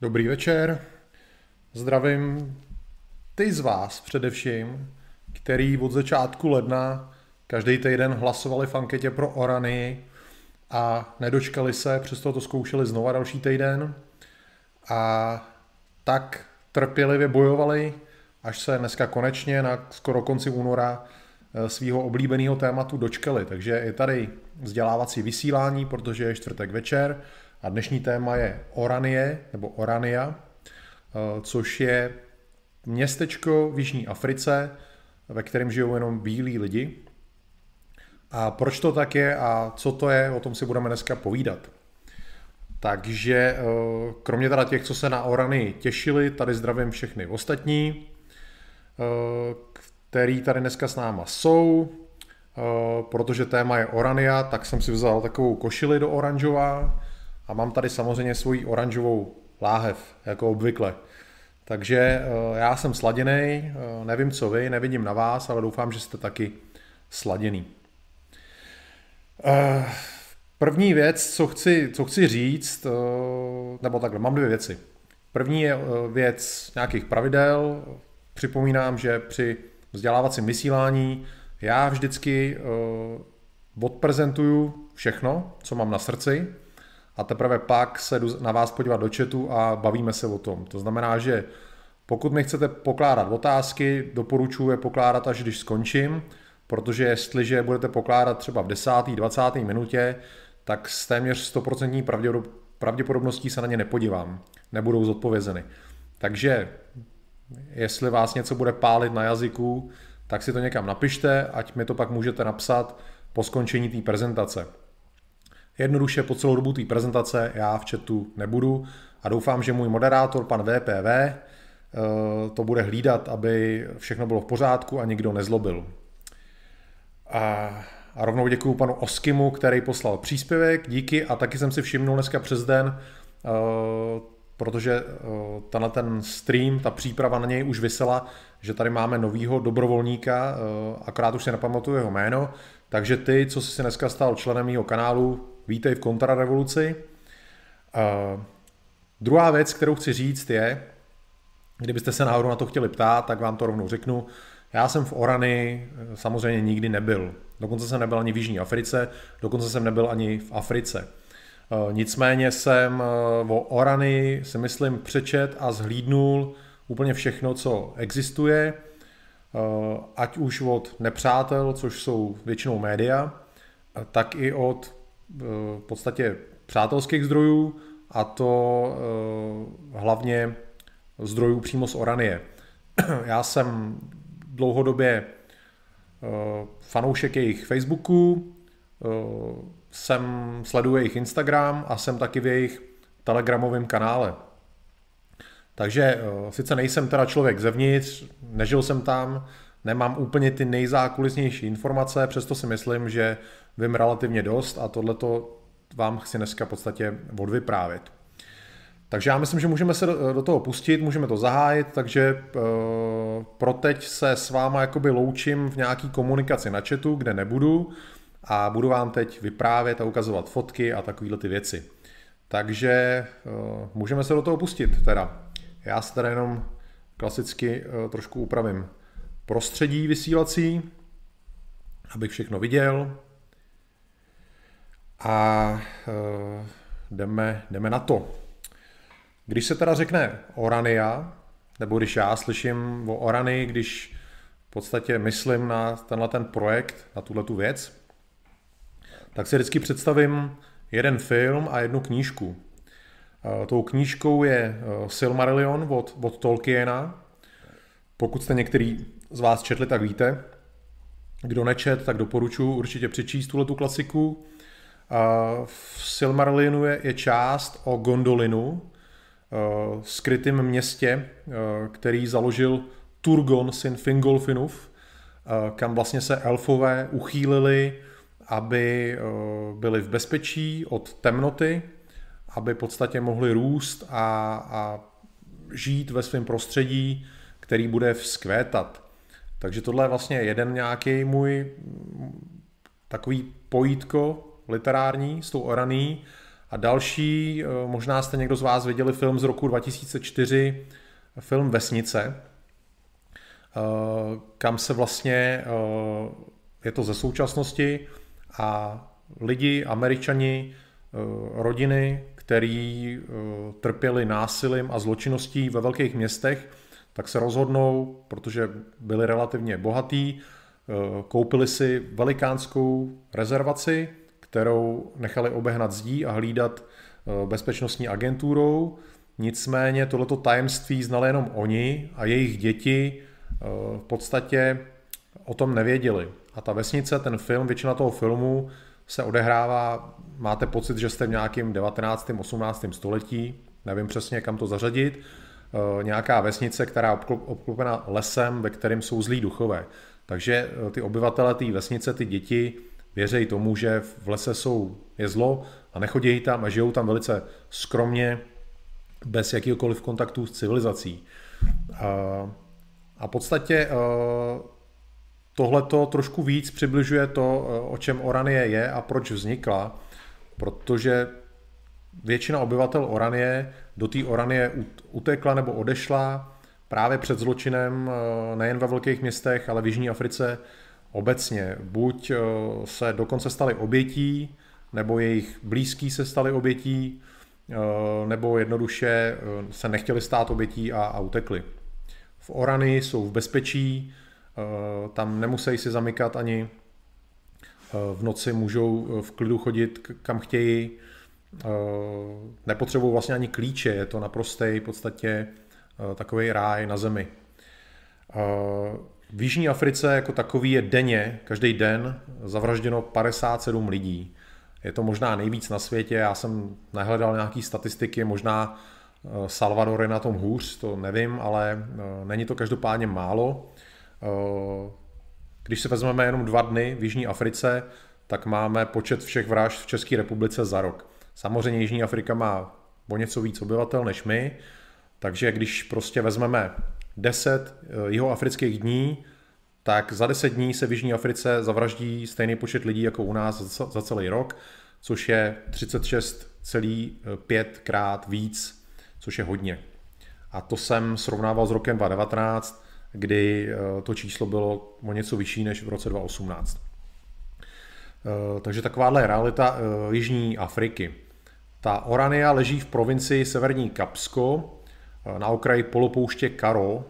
Dobrý večer. Zdravím ty z vás především, který od začátku ledna každý týden hlasovali v anketě pro Orany a nedočkali se, přesto to zkoušeli znova další týden a tak trpělivě bojovali, až se dneska konečně na skoro konci února eh, svého oblíbeného tématu dočkali. Takže je tady vzdělávací vysílání, protože je čtvrtek večer a dnešní téma je Oranie, nebo Orania, eh, což je městečko v Jižní Africe, ve kterém žijou jenom bílí lidi. A proč to tak je a co to je, o tom si budeme dneska povídat. Takže eh, kromě teda těch, co se na Orany těšili, tady zdravím všechny ostatní, eh, který tady dneska s náma jsou. Protože téma je Orania, tak jsem si vzal takovou košili do oranžová, a mám tady samozřejmě svoji oranžovou láhev, jako obvykle. Takže eh, já jsem sladěný, eh, nevím co vy, nevidím na vás, ale doufám, že jste taky sladěný. Eh, první věc, co chci, co chci říct, nebo takhle, mám dvě věci. První je věc nějakých pravidel. Připomínám, že při vzdělávacím vysílání já vždycky odprezentuju všechno, co mám na srdci, a teprve pak se jdu na vás podívat do chatu a bavíme se o tom. To znamená, že pokud mi chcete pokládat otázky, doporučuji je pokládat až když skončím, protože jestliže budete pokládat třeba v 10. 20. minutě, tak s téměř 100% pravděpodobností se na ně nepodívám, nebudou zodpovězeny. Takže jestli vás něco bude pálit na jazyku, tak si to někam napište, ať mi to pak můžete napsat po skončení té prezentace. Jednoduše po celou dobu té prezentace já v chatu nebudu a doufám, že můj moderátor, pan VPV, eh, to bude hlídat, aby všechno bylo v pořádku a nikdo nezlobil. A, a rovnou děkuji panu Oskimu, který poslal příspěvek, díky a taky jsem si všimnul dneska přes den, eh, protože eh, tenhle ten stream, ta příprava na něj už vysela, že tady máme novýho dobrovolníka, akorát už si nepamatuju jeho jméno, takže ty, co jsi si dneska stal členem mého kanálu, vítej v kontrarevoluci. Uh, druhá věc, kterou chci říct je, kdybyste se náhodou na to chtěli ptát, tak vám to rovnou řeknu. Já jsem v Orany eh, samozřejmě nikdy nebyl. Dokonce jsem nebyl ani v Jižní Africe, dokonce jsem nebyl ani v Africe. Uh, nicméně jsem o Orany si myslím přečet a zhlídnul úplně všechno, co existuje, ať už od nepřátel, což jsou většinou média, tak i od v podstatě přátelských zdrojů a to eh, hlavně zdrojů přímo z Oranie. Já jsem dlouhodobě eh, fanoušek jejich Facebooku, eh, jsem sleduji jejich Instagram a jsem taky v jejich telegramovém kanále. Takže sice nejsem teda člověk zevnitř, nežil jsem tam, nemám úplně ty nejzákulisnější informace, přesto si myslím, že vím relativně dost a tohleto vám chci dneska v podstatě odvyprávět. Takže já myslím, že můžeme se do toho pustit, můžeme to zahájit, takže uh, pro teď se s váma jakoby loučím v nějaký komunikaci na chatu, kde nebudu a budu vám teď vyprávět a ukazovat fotky a takovéhle ty věci. Takže uh, můžeme se do toho pustit teda. Já se teda jenom klasicky uh, trošku upravím prostředí vysílací, abych všechno viděl. A uh, jdeme, jdeme na to. Když se teda řekne Orania, nebo když já slyším o Orany, když v podstatě myslím na tenhle ten projekt, na tuhle tu věc, tak si vždycky představím jeden film a jednu knížku. Uh, tou knížkou je uh, Silmarillion od, od Tolkiena. Pokud jste některý z vás četli, tak víte. Kdo nečet, tak doporučuji určitě přečíst tuhle tu klasiku. V Silmarillinu je, je část o Gondolinu, eh, skrytém městě, eh, který založil Turgon syn Fingolfinův, eh, kam vlastně se elfové uchýlili, aby byli v bezpečí od temnoty, aby v podstatě mohli růst a, a žít ve svém prostředí, který bude vzkvétat. Takže tohle je vlastně jeden nějaký můj takový pojítko literární s tou oraný. A další, možná jste někdo z vás viděli film z roku 2004, film Vesnice, kam se vlastně, je to ze současnosti a lidi, američani, rodiny, který trpěli násilím a zločinností ve velkých městech, tak se rozhodnou, protože byli relativně bohatí, eh, koupili si velikánskou rezervaci, kterou nechali obehnat zdí a hlídat eh, bezpečnostní agenturou. Nicméně tohleto tajemství znali jenom oni a jejich děti eh, v podstatě o tom nevěděli. A ta vesnice, ten film, většina toho filmu se odehrává, máte pocit, že jste v nějakém 19. 18. století, nevím přesně, kam to zařadit, nějaká vesnice, která je obklopena lesem, ve kterém jsou zlí duchové. Takže eh, ty obyvatele té vesnice, ty děti, věří tomu, že v lese jsou, je zlo a nechodí tam a žijou tam velice skromně, bez jakýkoliv kontaktu s civilizací. A v podstatě eh, tohle to trošku víc přibližuje to, o čem Oranie je a proč vznikla, protože většina obyvatel Oranie do té Oranie utekla nebo odešla právě před zločinem eh, nejen ve velkých městech, ale v Jižní Africe obecně. Buď eh, se dokonce stali obětí, nebo jejich blízký se stali obětí, eh, nebo jednoduše se nechtěli stát obětí a, a utekli. V Orany jsou v bezpečí, tam nemusí si zamykat ani v noci, můžou v klidu chodit kam chtějí, nepotřebují vlastně ani klíče, je to naprostý v podstatě eh, takový ráj na zemi. Eh, v Jižní Africe jako takový je denně, každý den, zavražděno 57 lidí. Je to možná nejvíc na světě, já jsem nehledal nějaké statistiky, možná Salvador je na tom hůř, to nevím, ale není to každopádně málo. Když se vezmeme jenom dva dny v Jižní Africe, tak máme počet všech vražd v České republice za rok. Samozřejmě Jižní Afrika má o něco víc obyvatel než my, takže když prostě vezmeme 10 jeho afrických dní, tak za 10 dní se v Jižní Africe zavraždí stejný počet lidí jako u nás za celý rok, což je 36,5 krát víc, což je hodně. A to jsem srovnával s rokem 2019, kdy eh, to číslo bylo o něco vyšší než v roce 2018. Eh, takže takováhle je realita eh, Jižní Afriky. Ta Orania leží v provincii Severní Kapsko eh, na okraji polopouště Karo,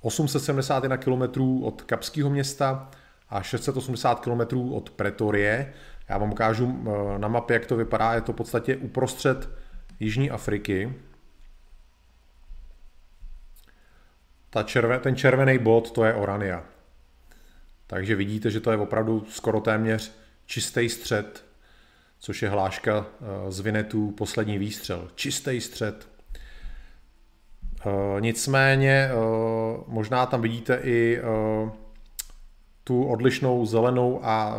871 km od Kapského města a 680 km od Pretorie. Já vám ukážu eh, na mapě, jak to vypadá. Je to v podstatě uprostřed Jižní Afriky. Ta červe, ten červený bod, to je Orania. Takže vidíte, že to je opravdu skoro téměř čistý střed což je hláška eh, z Vinetu poslední výstřel. Čistý střed. Eh, nicméně eh, možná tam vidíte i tu odlišnou zelenou a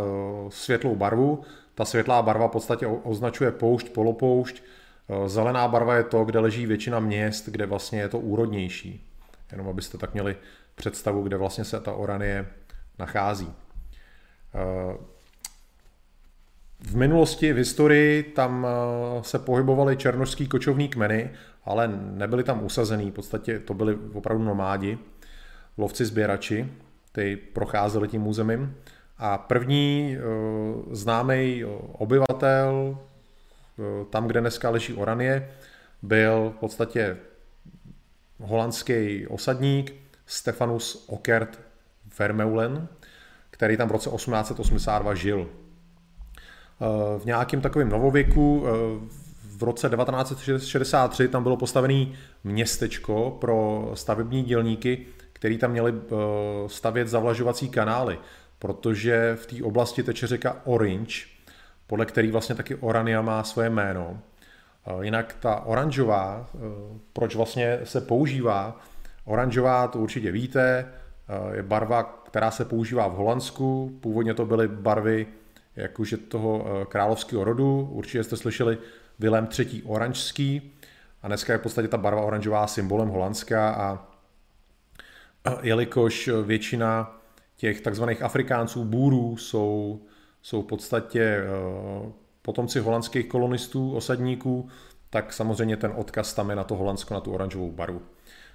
světlou barvu. Ta světlá barva v podstatě označuje poušť, polopoušť. Zelená barva je to, kde leží většina měst, kde vlastně je to úrodnější. Jenom abyste tak měli představu, kde vlastně se ta Oranie nachází. V minulosti, v historii, tam eh, se pohybovaly černožský kočovní kmeny, ale nebyli tam usazený, v podstatě to byli opravdu nomádi, lovci sběrači, ty procházeli tím územím. A první uh, známý obyvatel uh, tam, kde dneska leží Oranie, byl v podstatě holandský osadník Stefanus Okert Vermeulen, který tam v roce 1882 žil. Eh, v nějakém takovém novověku eh, v roce 1963 tam bylo postavené městečko pro stavební dělníky, který tam měli eh, stavět zavlažovací kanály, protože v té oblasti teče řeka Orange, podle který vlastně taky Orania má svoje jméno. Jinak ta oranžová, proč vlastně se používá, oranžová, to určitě víte, je barva, která se používá v Holandsku, původně to byly barvy jakože toho eh, královského rodu. Určitě jste slyšeli Vilém III. Oranžský a dneska je v podstatě ta barva oranžová symbolem Holandska a jelikož většina těch takzvaných Afrikánců, bůrů, jsou, jsou v podstatě eh, potomci holandských kolonistů, osadníků, tak samozřejmě ten odkaz tam je na to Holandsko, na tu oranžovou barvu.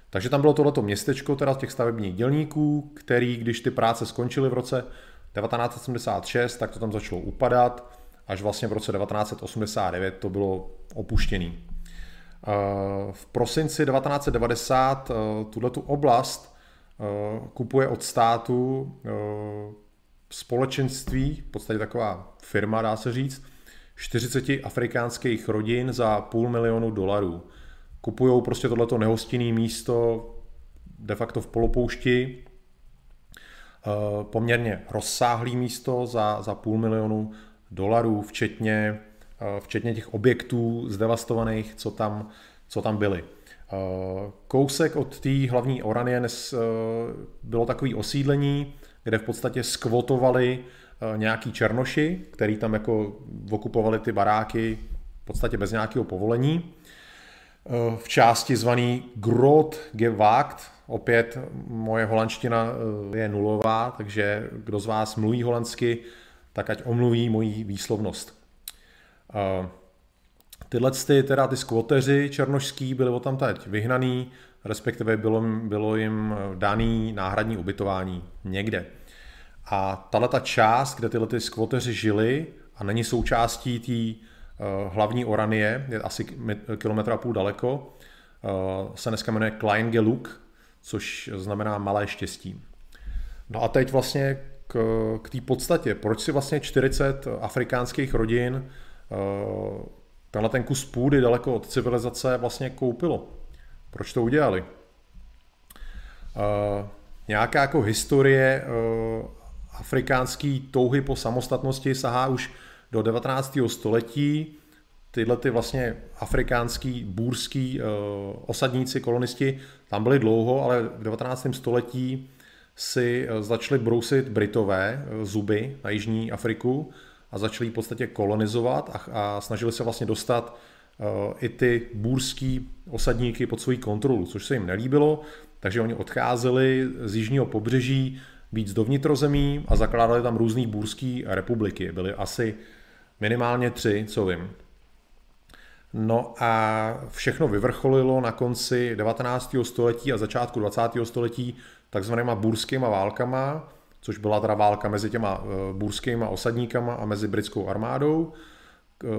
Takže tam bylo tohleto městečko teda těch stavebních dělníků, který, když ty práce skončily v roce 1976, tak to tam začalo upadat, až vlastně v roce 1989 to bylo opuštěný. Eh, v prosinci 1990 eh, tuto oblast eh, kupuje od státu společenství, v podstatě taková firma, dá se říct, 40 afrikánských rodin za půl milionu dolarů. Kupují prostě tohleto nehostinné místo de facto v polopoušti, poměrně rozsáhlý místo za, za půl milionu dolarů, včetně Eh, včetně těch objektů zdevastovaných, co tam, co tam byly. Eh, kousek od té hlavní Oranie eh, bylo takové osídlení, kde v podstatě skvotovali nějaký černoši, který tam jako okupovali ty baráky v podstatě bez nějakého povolení. V části zvaný Grot gewagt, opět moje holandština je nulová, takže kdo z vás mluví holandsky, tak ať omluví moji výslovnost. Tyhle ty, teda ty skvoteři černošský byli tam teď vyhnaný, respektive bylo, bylo jim daný náhradní ubytování někde. A tahle ta část, kde tyhle ty skvoteři žili a není součástí té hlavní Oranie, je asi kilometr a půl daleko, se dneska jmenuje Kleingeluk, což znamená malé štěstí. No a teď vlastně k, k té podstatě, proč si vlastně 40 afrikánských rodin Eh, tenhle ten kus půdy daleko od civilizace vlastně koupilo. Proč to udělali? Uh, nějaká jako historie uh, afrikánský touhy po samostatnosti sahá už do 19. století. Tyhle ty vlastně afrikánský, bůrský osadníci, kolonisti tam byli dlouho, ale v 19. století si začali brousit Britové zuby na Jižní Afriku a začali v podstatě kolonizovat a, a snažili se vlastně dostat uh, i ty bůrský osadníky pod svoji kontrolu, což se jim nelíbilo, takže oni odcházeli z jižního pobřeží víc do vnitrozemí a zakládali tam různé bůrské republiky. Byly asi minimálně tři, co vím. No a všechno vyvrcholilo na konci 19. století a začátku 20. století takzvanýma bůrskýma válkama, což byla teda válka mezi těma eh, burskými osadníkama a mezi britskou armádou,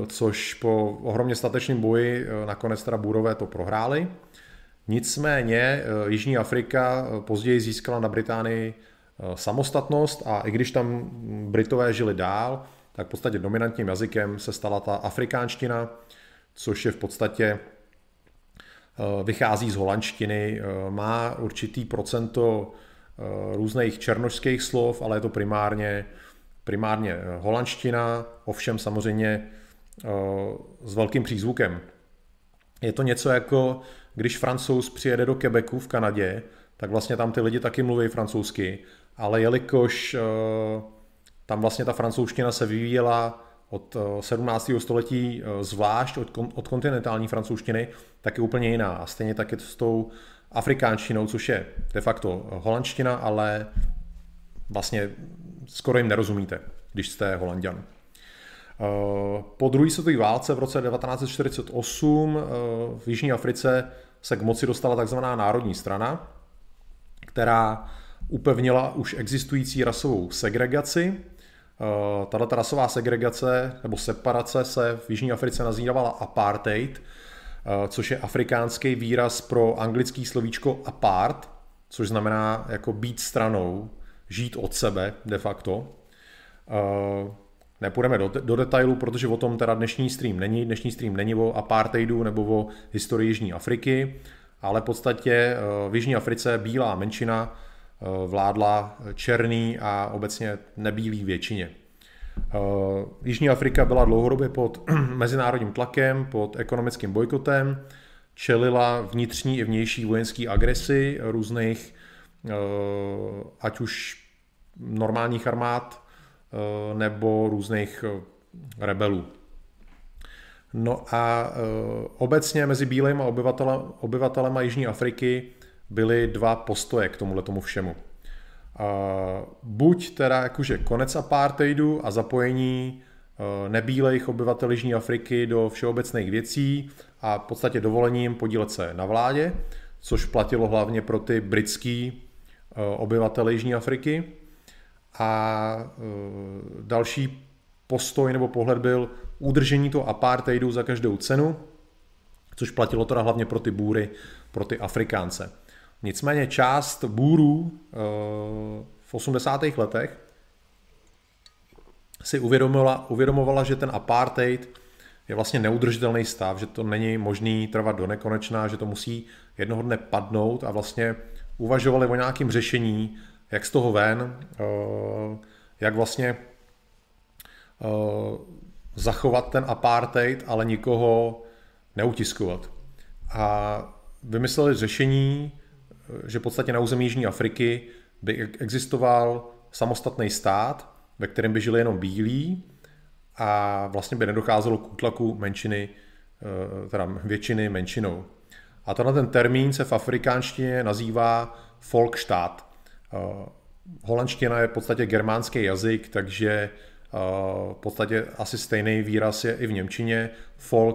což po ohromně statečném boji eh, nakonec teda Burové to prohráli. Nicméně eh, Jižní Afrika později získala na Británii samostatnost a i když tam Britové žili dál, tak v podstatě dominantním jazykem se stala ta afrikánština, což je v podstatě vychází z holandštiny, má určitý procento Eh, různých černožských slov, ale je to primárně, primárně eh, holandština, ovšem samozřejmě eh, s velkým přízvukem. Je to něco jako, když francouz přijede do Quebecu v Kanadě, tak vlastně tam ty lidi taky mluví francouzsky, ale jelikož tam vlastně ta francouzština se vyvíjela od 17. století zvlášť od, od kontinentální francouzštiny, tak je úplně jiná. A stejně tak je to s tou afrikánštinou, což je de facto holandština, ale vlastně skoro jim nerozumíte, když jste holanděn. Eh, po druhé světové válce v roce 1948 eh, v Jižní Africe se k moci dostala takzvaná národní strana, která upevnila už existující rasovou segregaci. Eh, tato rasová segregace nebo separace se v Jižní Africe nazývala apartheid, Eh, což je afrikánský výraz pro anglický slovíčko apart, což znamená jako být stranou, žít od sebe de facto. Eh, nepůjdeme do, do detailu, protože o tom teda dnešní stream není. Dnešní stream není o apartheidu nebo o historii Jižní Afriky, ale v podstatě v Jižní Africe bílá menšina vládla černý a obecně nebílý většině. Eh, Jižní Afrika byla dlouhodobě pod mezinárodním tlakem, pod ekonomickým bojkotem, čelila vnitřní i vnější vojenské agresi různých, eh, ať už normálních armád eh, nebo různých rebelů. No a obecně mezi bílými obyvatelem, Jižní Afriky byly dva postoje k tomuhle tomu všemu. Uh, buď teda jakože konec apartheidu a zapojení nebílejch obyvatel Jižní Afriky do všeobecných věcí a v podstatě dovolením podílet se na vládě, což platilo hlavně pro ty britský obyvatele Jižní Afriky. A další postoj nebo pohled byl udržení toho apartheidu za každou cenu, což platilo teda hlavně pro ty bůry, pro ty Afrikánce. Nicméně část bůrů eh, v 80. letech si uvědomila, uvědomovala, že ten apartheid je vlastně neudržitelný stav, že to není možný trvat do nekonečna, že to musí jednoho dne padnout a vlastně uvažovali o nějakém řešení, jak z toho ven, eh, jak vlastně eh, zachovat ten apartheid, ale nikoho neutiskovat. A vymysleli řešení, že v podstatě na území Jižní Afriky by existoval samostatný stát, ve kterém by žili jenom bílí a vlastně by nedocházelo k útlaku menšiny, eh, teda většiny menšinou. A tenhle ten termín se v afrikánštině nazývá folkštát. Eh, holandština je v podstatě germánský jazyk, takže eh, v podstatě asi stejný výraz je i v Němčině.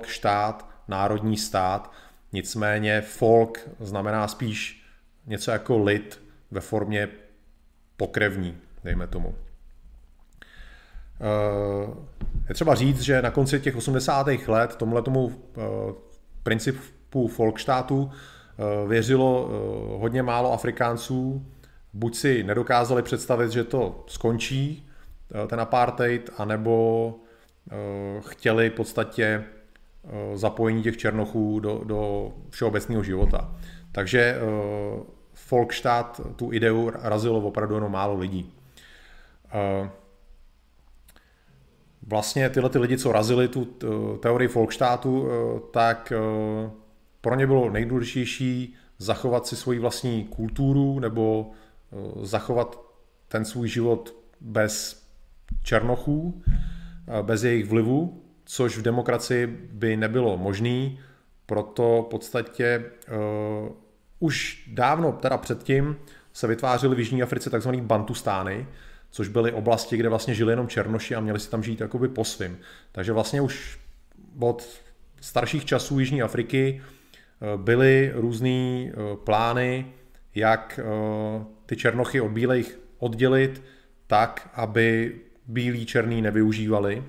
Štát, národní stát. Nicméně folk znamená spíš něco jako lid ve formě pokrevní, dejme tomu. Eh, je třeba říct, že na konci těch 80. let tomuhle tomu eh, principu folkštátu eh, věřilo hodně málo Afrikánců, buď si nedokázali představit, že to skončí, ten apartheid, anebo chtěli v podstatě zapojení těch černochů do, do všeobecného života. Takže Folkštát tu ideu razilo opravdu jenom málo lidí. Eh, vlastně tyhle ty lidi, co razili tu teorii Folkštátu, eh, tak eh, pro ně bylo nejdůležitější zachovat si svoji vlastní kulturu nebo zachovat ten svůj život bez černochů, bez jejich vlivu, což v demokracii by nebylo možné, proto v podstatě už dávno, teda předtím, se vytvářely v Jižní Africe tzv. bantustány, což byly oblasti, kde vlastně žili jenom černoši a měli si tam žít jakoby po svým. Takže vlastně už od starších časů Jižní Afriky eh, byly různé eh, plány, jak eh, ty černochy od bílejch oddělit tak, aby bílí černý nevyužívali.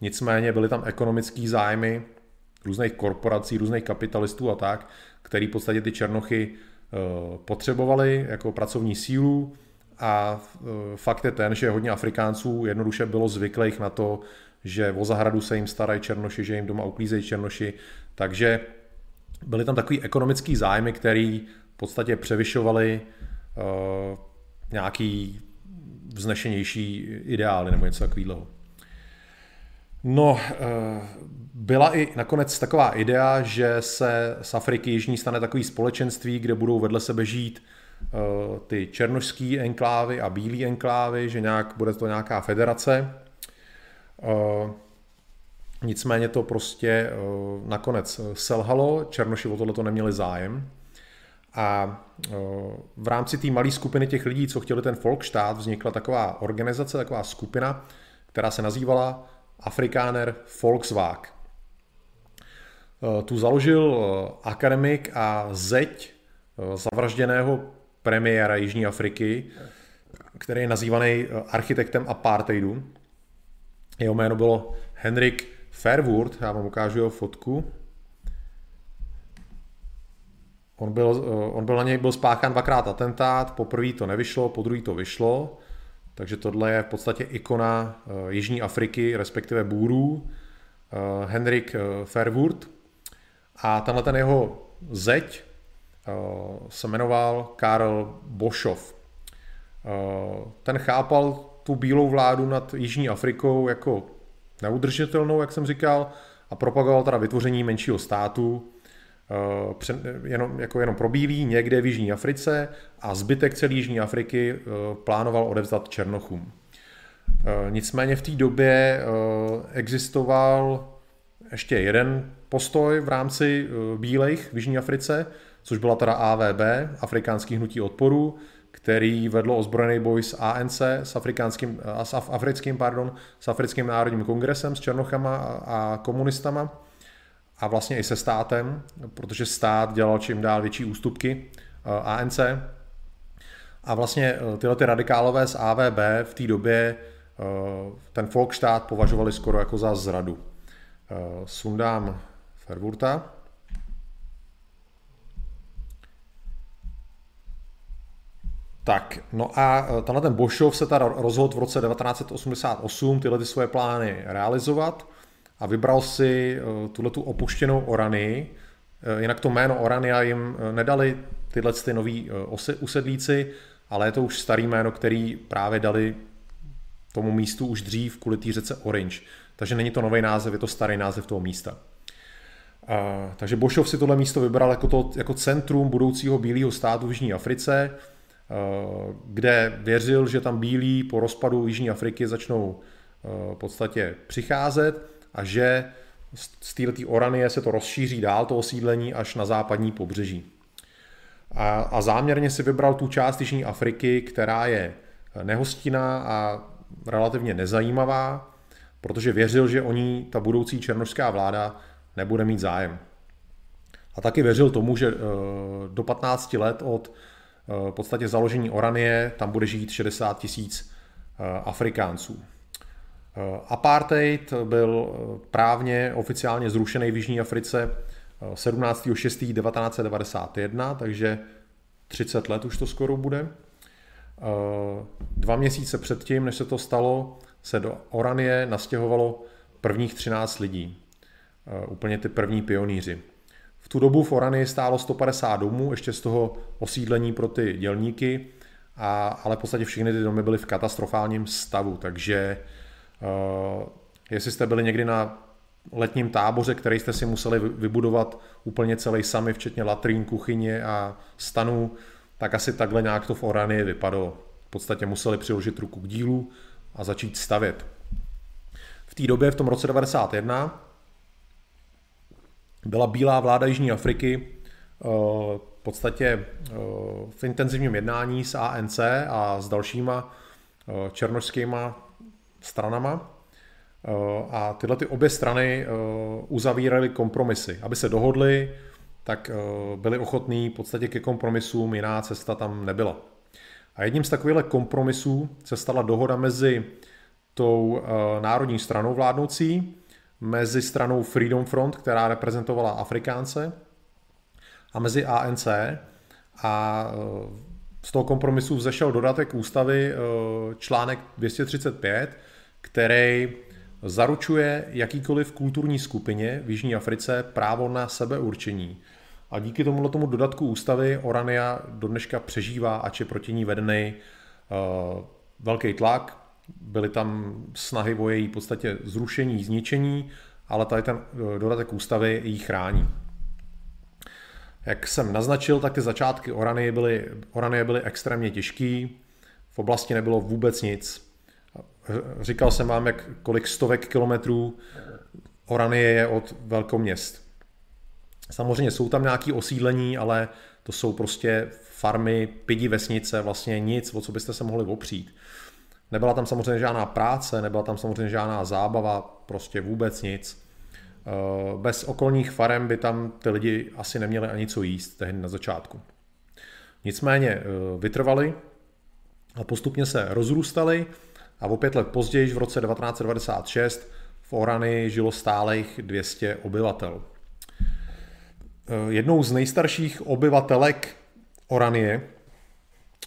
Nicméně byly tam ekonomické zájmy různých korporací, různých kapitalistů a tak, který v podstatě ty černochy eh, potřebovali jako pracovní sílu a eh, fakt je ten, že hodně Afrikánců jednoduše bylo zvyklých na to, že o zahradu se jim starají černoši, že jim doma uklízejí černoši, takže byly tam takový ekonomický zájmy, který v podstatě převyšovaly uh, nějaký vznešenější ideály nebo něco takového. No, byla i nakonec taková idea, že se z Afriky Jižní stane takový společenství, kde budou vedle sebe žít ty černošský enklávy a bílý enklávy, že nějak, bude to nějaká federace. Nicméně to prostě nakonec selhalo, černoši o tohle neměli zájem. A v rámci té malé skupiny těch lidí, co chtěli ten folkštát, vznikla taková organizace, taková skupina, která se nazývala Afrikáner Volkswagen. Eh, tu založil eh, akademik a zeď eh, zavražděného premiéra Jižní Afriky, který je nazývaný architektem apartheidu. Jeho jméno bylo Henrik Fairwood, já vám ukážu jeho fotku. On byl, on byl na něj byl spáchán dvakrát atentát, poprvé to nevyšlo, po druhý to vyšlo, takže tohle je v podstatě ikona Jižní Afriky, respektive Bůrů, Henrik Fairwood. A tenhle ten jeho zeď se jmenoval Karel Bošov. Ten chápal tu bílou vládu nad Jižní Afrikou jako neudržitelnou, jak jsem říkal, a propagoval teda vytvoření menšího státu, jenom, jako jenom pro bílý někde v Jižní Africe a zbytek celé Jižní Afriky uh, plánoval odevzdat Černochům. Uh, nicméně v té době existoval ještě jeden postoj v rámci eh, bílejch v Jižní Africe, což byla teda AVB, Afrikánský hnutí odporu, který vedl ozbrojený boj s ANC, s, afrikánským, s africkým, pardon, s africkým národním kongresem, s černochama a komunistama a vlastně i se státem, protože stát dělal čím dál větší ústupky ANC. A vlastně tyhle ty radikálové z AVB v té době ten Volkstát považovali skoro jako za zradu. Sundám Fervurta. Tak, no a tenhle ten Bošov se teda rozhodl v roce 1988 tyhle ty svoje plány realizovat a vybral si e, tuhle tu opuštěnou Orany. E, jinak to jméno Orania jim nedali tyhle ty noví usedlíci, ale je to už starý jméno, který právě dali tomu místu už dřív kvůli té řece Orange. Takže není to nový název, je to starý název toho místa. Takže Bošov si tohle místo vybral jako, to, jako centrum budoucího bílého státu v Jižní Africe, kde věřil, že tam bílí po rozpadu Jižní Afriky začnou v podstatě přicházet a že z této Oranie se to rozšíří dál, to osídlení, až na západní pobřeží. A, a záměrně si vybral tu část Jižní Afriky, která je nehostinná a relativně nezajímavá, protože věřil, že o ní ta budoucí černožská vláda nebude mít zájem. A taky věřil tomu, že eh, do 15 let od eh, v podstatě založení Oranie tam bude žít 60 tisíc eh, Afrikánců. Apartheid byl právně oficiálně zrušený v Jižní Africe 17.6.1991, takže 30 let už to skoro bude. Dva měsíce předtím, než se to stalo, se do Oranie nastěhovalo prvních 13 lidí. Eh, úplně ty první pionýři. V tu dobu v Oranii stálo 150 domů, ještě z toho osídlení pro ty dělníky, a, ale v podstatě všechny ty domy byly v katastrofálním stavu, takže jestli jste byli někdy na letním táboře, který jste si museli vybudovat úplně celý sami, včetně latrín, kuchyně a stanů, tak asi takhle nějak to v Oranii vypadalo. V podstatě museli přiložit ruku k dílu a začít stavět. V té době, v tom roce 91, byla bílá vláda Jižní Afriky eh, v podstatě eh, v intenzivním jednání s ANC a s dalšíma eh, černožskýma stranama. A tyhle ty obě strany uzavíraly kompromisy. Aby se dohodly, tak byli ochotní v podstatě ke kompromisům, jiná cesta tam nebyla. A jedním z takových kompromisů se stala dohoda mezi tou národní stranou vládnoucí mezi stranou Freedom Front, která reprezentovala Afrikánce, a mezi ANC. A z toho kompromisu vzešel dodatek ústavy článek 235, který zaručuje jakýkoliv kulturní skupině v Jižní Africe právo na sebeurčení. A díky tomu tomu dodatku ústavy Orania do dneška přežívá, ač je proti ní vedený uh, velký tlak, byly tam snahy o její podstatě zrušení, zničení, ale tady ten eh, dodatek ústavy ji chrání. Jak jsem naznačil, tak ty začátky Oranie byly, Oranie byly extrémně těžký, v oblasti nebylo vůbec nic. Říkal jsem vám, jak kolik stovek kilometrů Oranie je od velkoměst. Samozřejmě jsou tam nějaké osídlení, ale to jsou prostě farmy, pidi vesnice, vlastně nic, o co byste se mohli opřít. Nebyla tam samozřejmě žádná práce, nebyla tam samozřejmě žádná zábava, prostě vůbec nic. Eh, bez okolních farem by tam ty lidi asi neměli ani co jíst tehdy na začátku. Nicméně eh, vytrvali a postupně se rozrůstali a o pět let později, v roce 1996, v Orany žilo stálých 200 obyvatel. Eh, jednou z nejstarších obyvatelek Oranie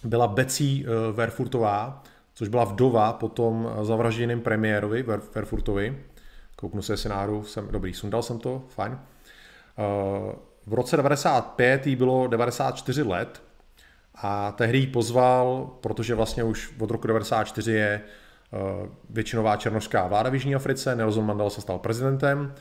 byla Becí Verfurtová, což byla vdova po tom zavražděném premiérovi Verfurtovi. Kouknu se, jestli jsem, dobrý, sundal jsem to, fajn. Eh, v roce 95 jí bylo 94 let a tehdy jí pozval, protože vlastně už od roku 94 je eh, většinová černožská vláda v Jižní Africe, Nelson Mandela se stal prezidentem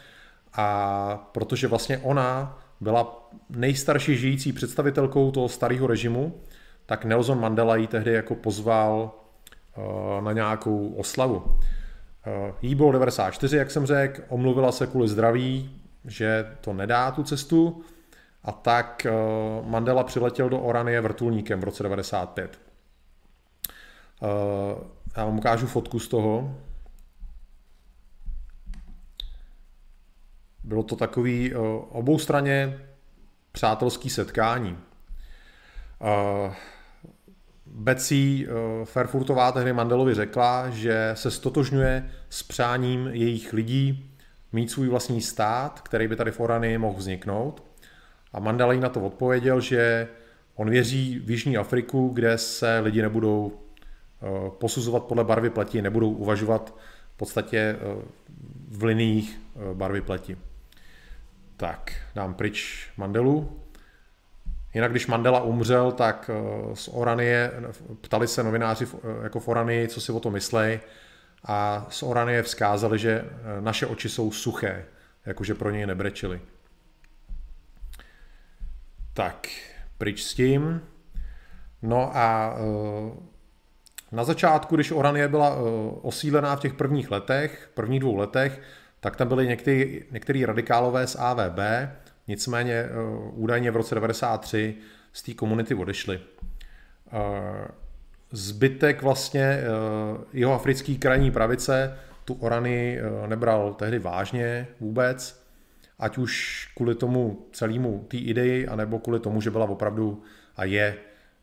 a protože vlastně ona byla nejstarší žijící představitelkou toho starého režimu, tak Nelson Mandela ji tehdy jako pozval Eh, na nějakou oslavu. Eh, jí bylo 94, jak jsem řekl, omluvila se kvůli zdraví, že to nedá tu cestu a tak eh, Mandela přiletěl do Oranie vrtulníkem v roce 95. Já vám ukážu fotku z toho. Bylo to takový oboustranně přátelský setkání. Betsy Fairfurtová tehdy Mandelovi řekla, že se stotožňuje s přáním jejich lidí mít svůj vlastní stát, který by tady v Orany mohl vzniknout. A Mandela jí na to odpověděl, že on věří v Jižní Afriku, kde se lidi nebudou eh, posuzovat podle barvy pleti, nebudou uvažovat v podstatě eh, v liniích eh, barvy pleti. Tak, dám pryč Mandelu. Jinak, když Mandela umřel, tak z Oranie, ptali se novináři jako v Oranii, co si o to myslej, a z Oranie vzkázali, že naše oči jsou suché, jakože pro něj nebrečili. Tak, pryč s tím. No a eh, na začátku, když Oranie byla eh, osídlená v těch prvních letech, prvních dvou letech, tak tam byly některý, některý radikálové z AVB, nicméně eh, údajně v roce 93 z té komunity odešli. Zbytek vlastně jeho africký krajní pravice tu Orany nebral tehdy vážně vůbec ať už kvůli tomu celému té ideji, anebo kvůli tomu, že byla opravdu a je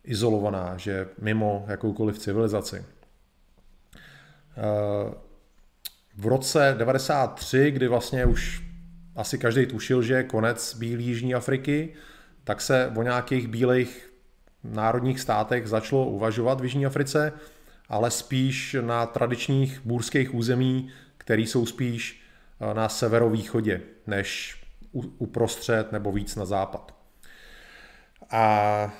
izolovaná, že mimo jakoukoliv civilizaci. Eh, v roce 93, kdy vlastně už asi každý tušil, že je konec Bílé Jižní Afriky, tak se o nějakých bílých národních státech začalo uvažovat v Jižní Africe, ale spíš na tradičních bůrských území, které jsou spíš na severovýchodě, než uprostřed nebo víc na západ. A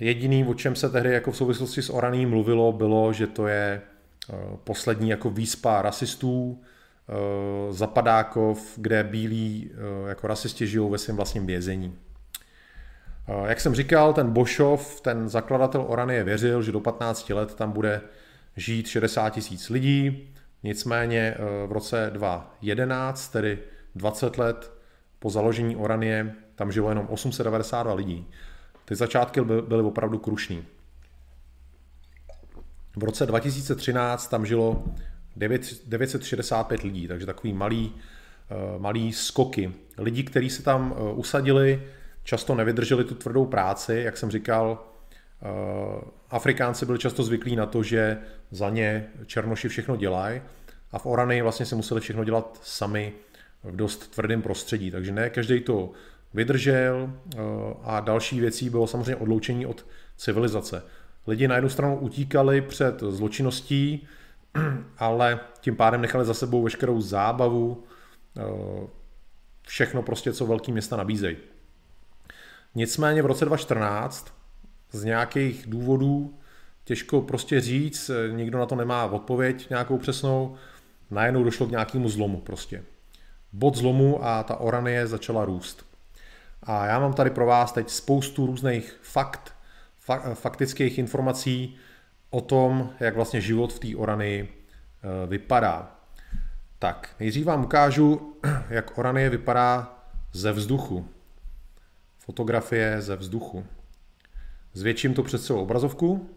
jediný, o čem se tehdy jako v souvislosti s Oraní mluvilo, bylo, že to je eh, poslední jako výspa rasistů, eh, zapadákov, kde bílí jako rasisti žijou ve svém vlastním vězení. Jak jsem říkal, ten Bošov, ten zakladatel Oranie věřil, že do 15 let tam bude žít 60 tisíc lidí, Nicméně eh, v roce 2011, tedy 20 let po založení Oranie, tam žilo jenom 892 lidí. Ty začátky byly opravdu krušný. V roce 2013 tam žilo 965 lidí, takže takový malý, eh, malý skoky. Lidi, kteří se tam eh, usadili, často nevydrželi tu tvrdou práci, jak jsem říkal, Afrikánci byli často zvyklí na to, že za ně černoši všechno dělají a v Orany vlastně se museli všechno dělat sami v dost tvrdém prostředí, takže ne každý to vydržel eh, a další věcí bylo samozřejmě odloučení od civilizace. Lidi na jednu stranu utíkali před zločinností, ale tím pádem nechali za sebou veškerou zábavu, eh, všechno prostě, co velký města nabízejí. Nicméně v roce 2014 z nějakých důvodů těžko prostě říct, nikdo na to nemá odpověď nějakou přesnou, najednou došlo k nějakému zlomu prostě. Bod zlomu a ta oranie začala růst. A já mám tady pro vás teď spoustu různých fakt, faktických informací o tom, jak vlastně život v té oranii e, vypadá. Tak, nejdřív vám ukážu, jak oranie vypadá ze vzduchu. Fotografie ze vzduchu. Zvětším to před svou obrazovku.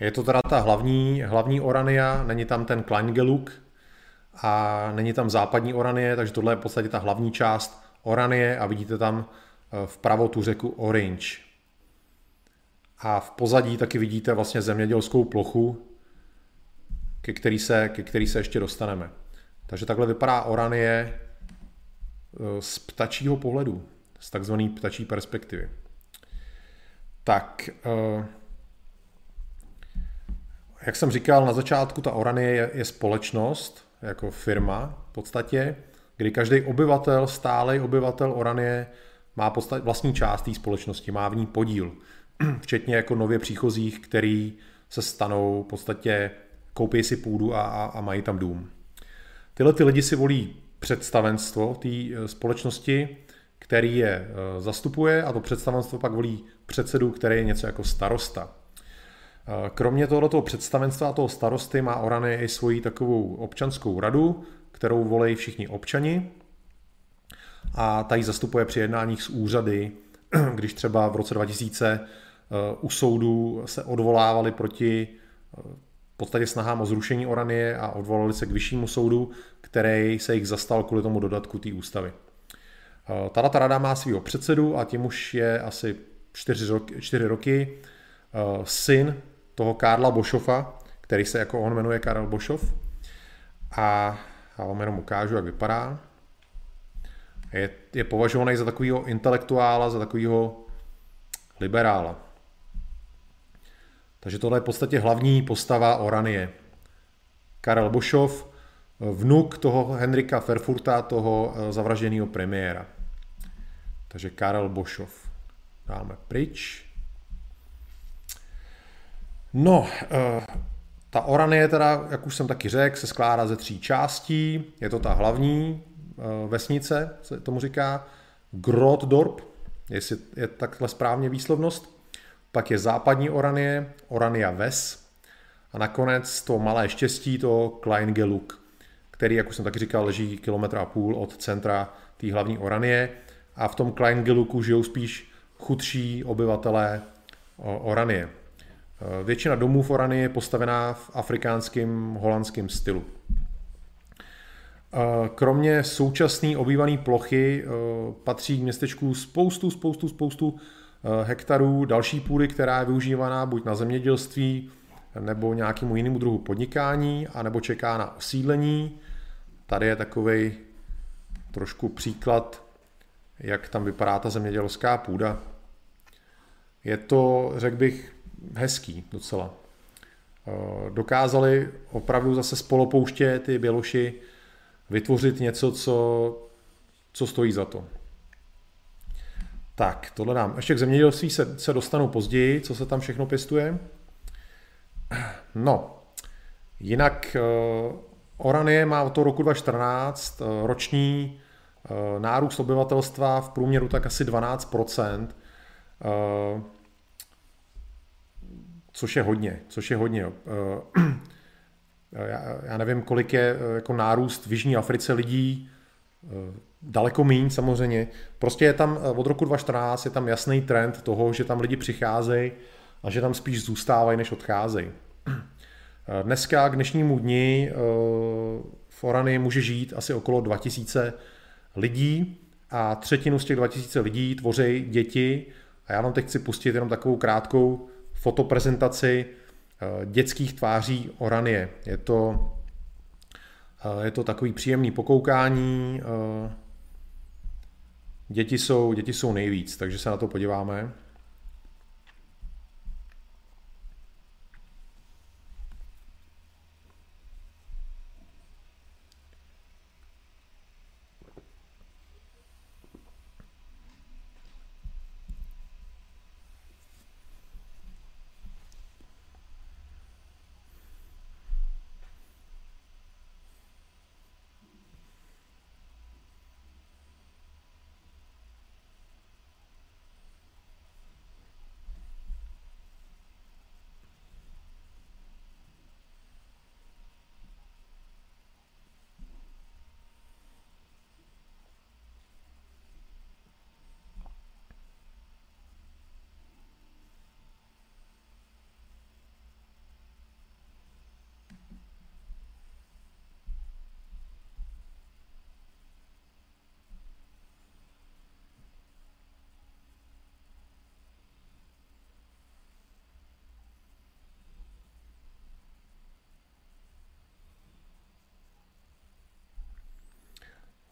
Je to teda ta hlavní, hlavní Orania, není tam ten Kleingeluk a není tam západní Oranie, takže tohle je v podstatě ta hlavní část Oranie a vidíte tam eh, vpravo tu řeku Orange. A v pozadí taky vidíte vlastně zemědělskou plochu, ke který se, ke který se ještě dostaneme. Takže takhle vypadá Oranie eh, z ptačího pohledu, z takzvané ptačí perspektivy. Tak, uh, jak jsem říkal na začátku, ta Oranie je, je společnost, jako firma v podstatě, kdy každý obyvatel, stálej obyvatel Oranie má podstat, vlastní část té společnosti, má v ní podíl, včetně jako nově příchozích, který se stanou v podstatě, koupí si půdu a, a, a mají tam dům. Tyhle ty lidi si volí představenstvo té e, společnosti, který je e, zastupuje a to představenstvo pak volí předsedu, který je něco jako starosta. Kromě tohoto představenstva a toho starosty má Orany i svoji takovou občanskou radu, kterou volejí všichni občani a ta ji zastupuje při jednáních s úřady, když třeba v roce 2000 u soudů se odvolávali proti v podstatě snahám o zrušení Oranie a odvolali se k vyššímu soudu, který se jich zastal kvůli tomu dodatku té ústavy. Tato rada má svého předsedu a tím už je asi čtyři roky, čtyři roky syn toho Karla Bošofa, který se jako on jmenuje Karel Bošov. A já vám jenom ukážu, jak vypadá. Je, je považovaný za takového intelektuála, za takového liberála. Takže tohle je v podstatě hlavní postava Oranie. Karel Bošov, vnuk toho Henrika Ferfurta, toho eh, zavražděného premiéra. Takže Karel Bošov. Dáme pryč. No, eh, ta Oranie teda, jak už jsem taky řekl, se skládá ze tří částí. Je to ta hlavní eh, vesnice, se tomu říká, Grotdorp, jestli je takhle správně výslovnost. Pak je západní Oranie, Orania Ves. A nakonec to malé štěstí, to Kleingeluk, který, jak už jsem taky říkal, leží kilometr a půl od centra té hlavní Oranie. A v tom Kleingeluku žijou spíš chudší obyvatelé Oranie. Většina domů v Orany je postavená v afrikánském holandském stylu. Kromě současné obývané plochy eh, patří k městečku spoustu, spoustu, spoustu hektarů další půdy, která je využívaná buď na zemědělství nebo nějakému jinému druhu podnikání, anebo čeká na osídlení. Tady je takový trošku příklad, jak tam vypadá ta zemědělská půda. Je to, řekl bych, hezký docela. Eh, dokázali opravdu zase spolopouště ty Běloši vytvořit něco, co, co stojí za to. Tak, tohle dám. Ještě k zemědělství se, se dostanu později, co se tam všechno pěstuje. No, jinak uh, Oranie má od toho roku 2014 uh, eh, roční nárůst obyvatelstva v průměru tak asi 12%. Uh, což je hodně, což je hodně. Eh, já, já nevím, kolik je eh, jako nárůst v Jižní Africe lidí, eh, daleko míň samozřejmě. Prostě je tam od roku 2014 je tam jasný trend toho, že tam lidi přicházejí a že tam spíš zůstávají, než odcházejí. Dneska k dnešnímu dni v Orany může žít asi okolo 2000 lidí a třetinu z těch 2000 lidí tvoří děti a já vám teď chci pustit jenom takovou krátkou fotoprezentaci eh, dětských tváří Oranie. Je to, eh, je to takový příjemný pokoukání. Eh, děti jsou, děti jsou nejvíc, takže se na to podíváme.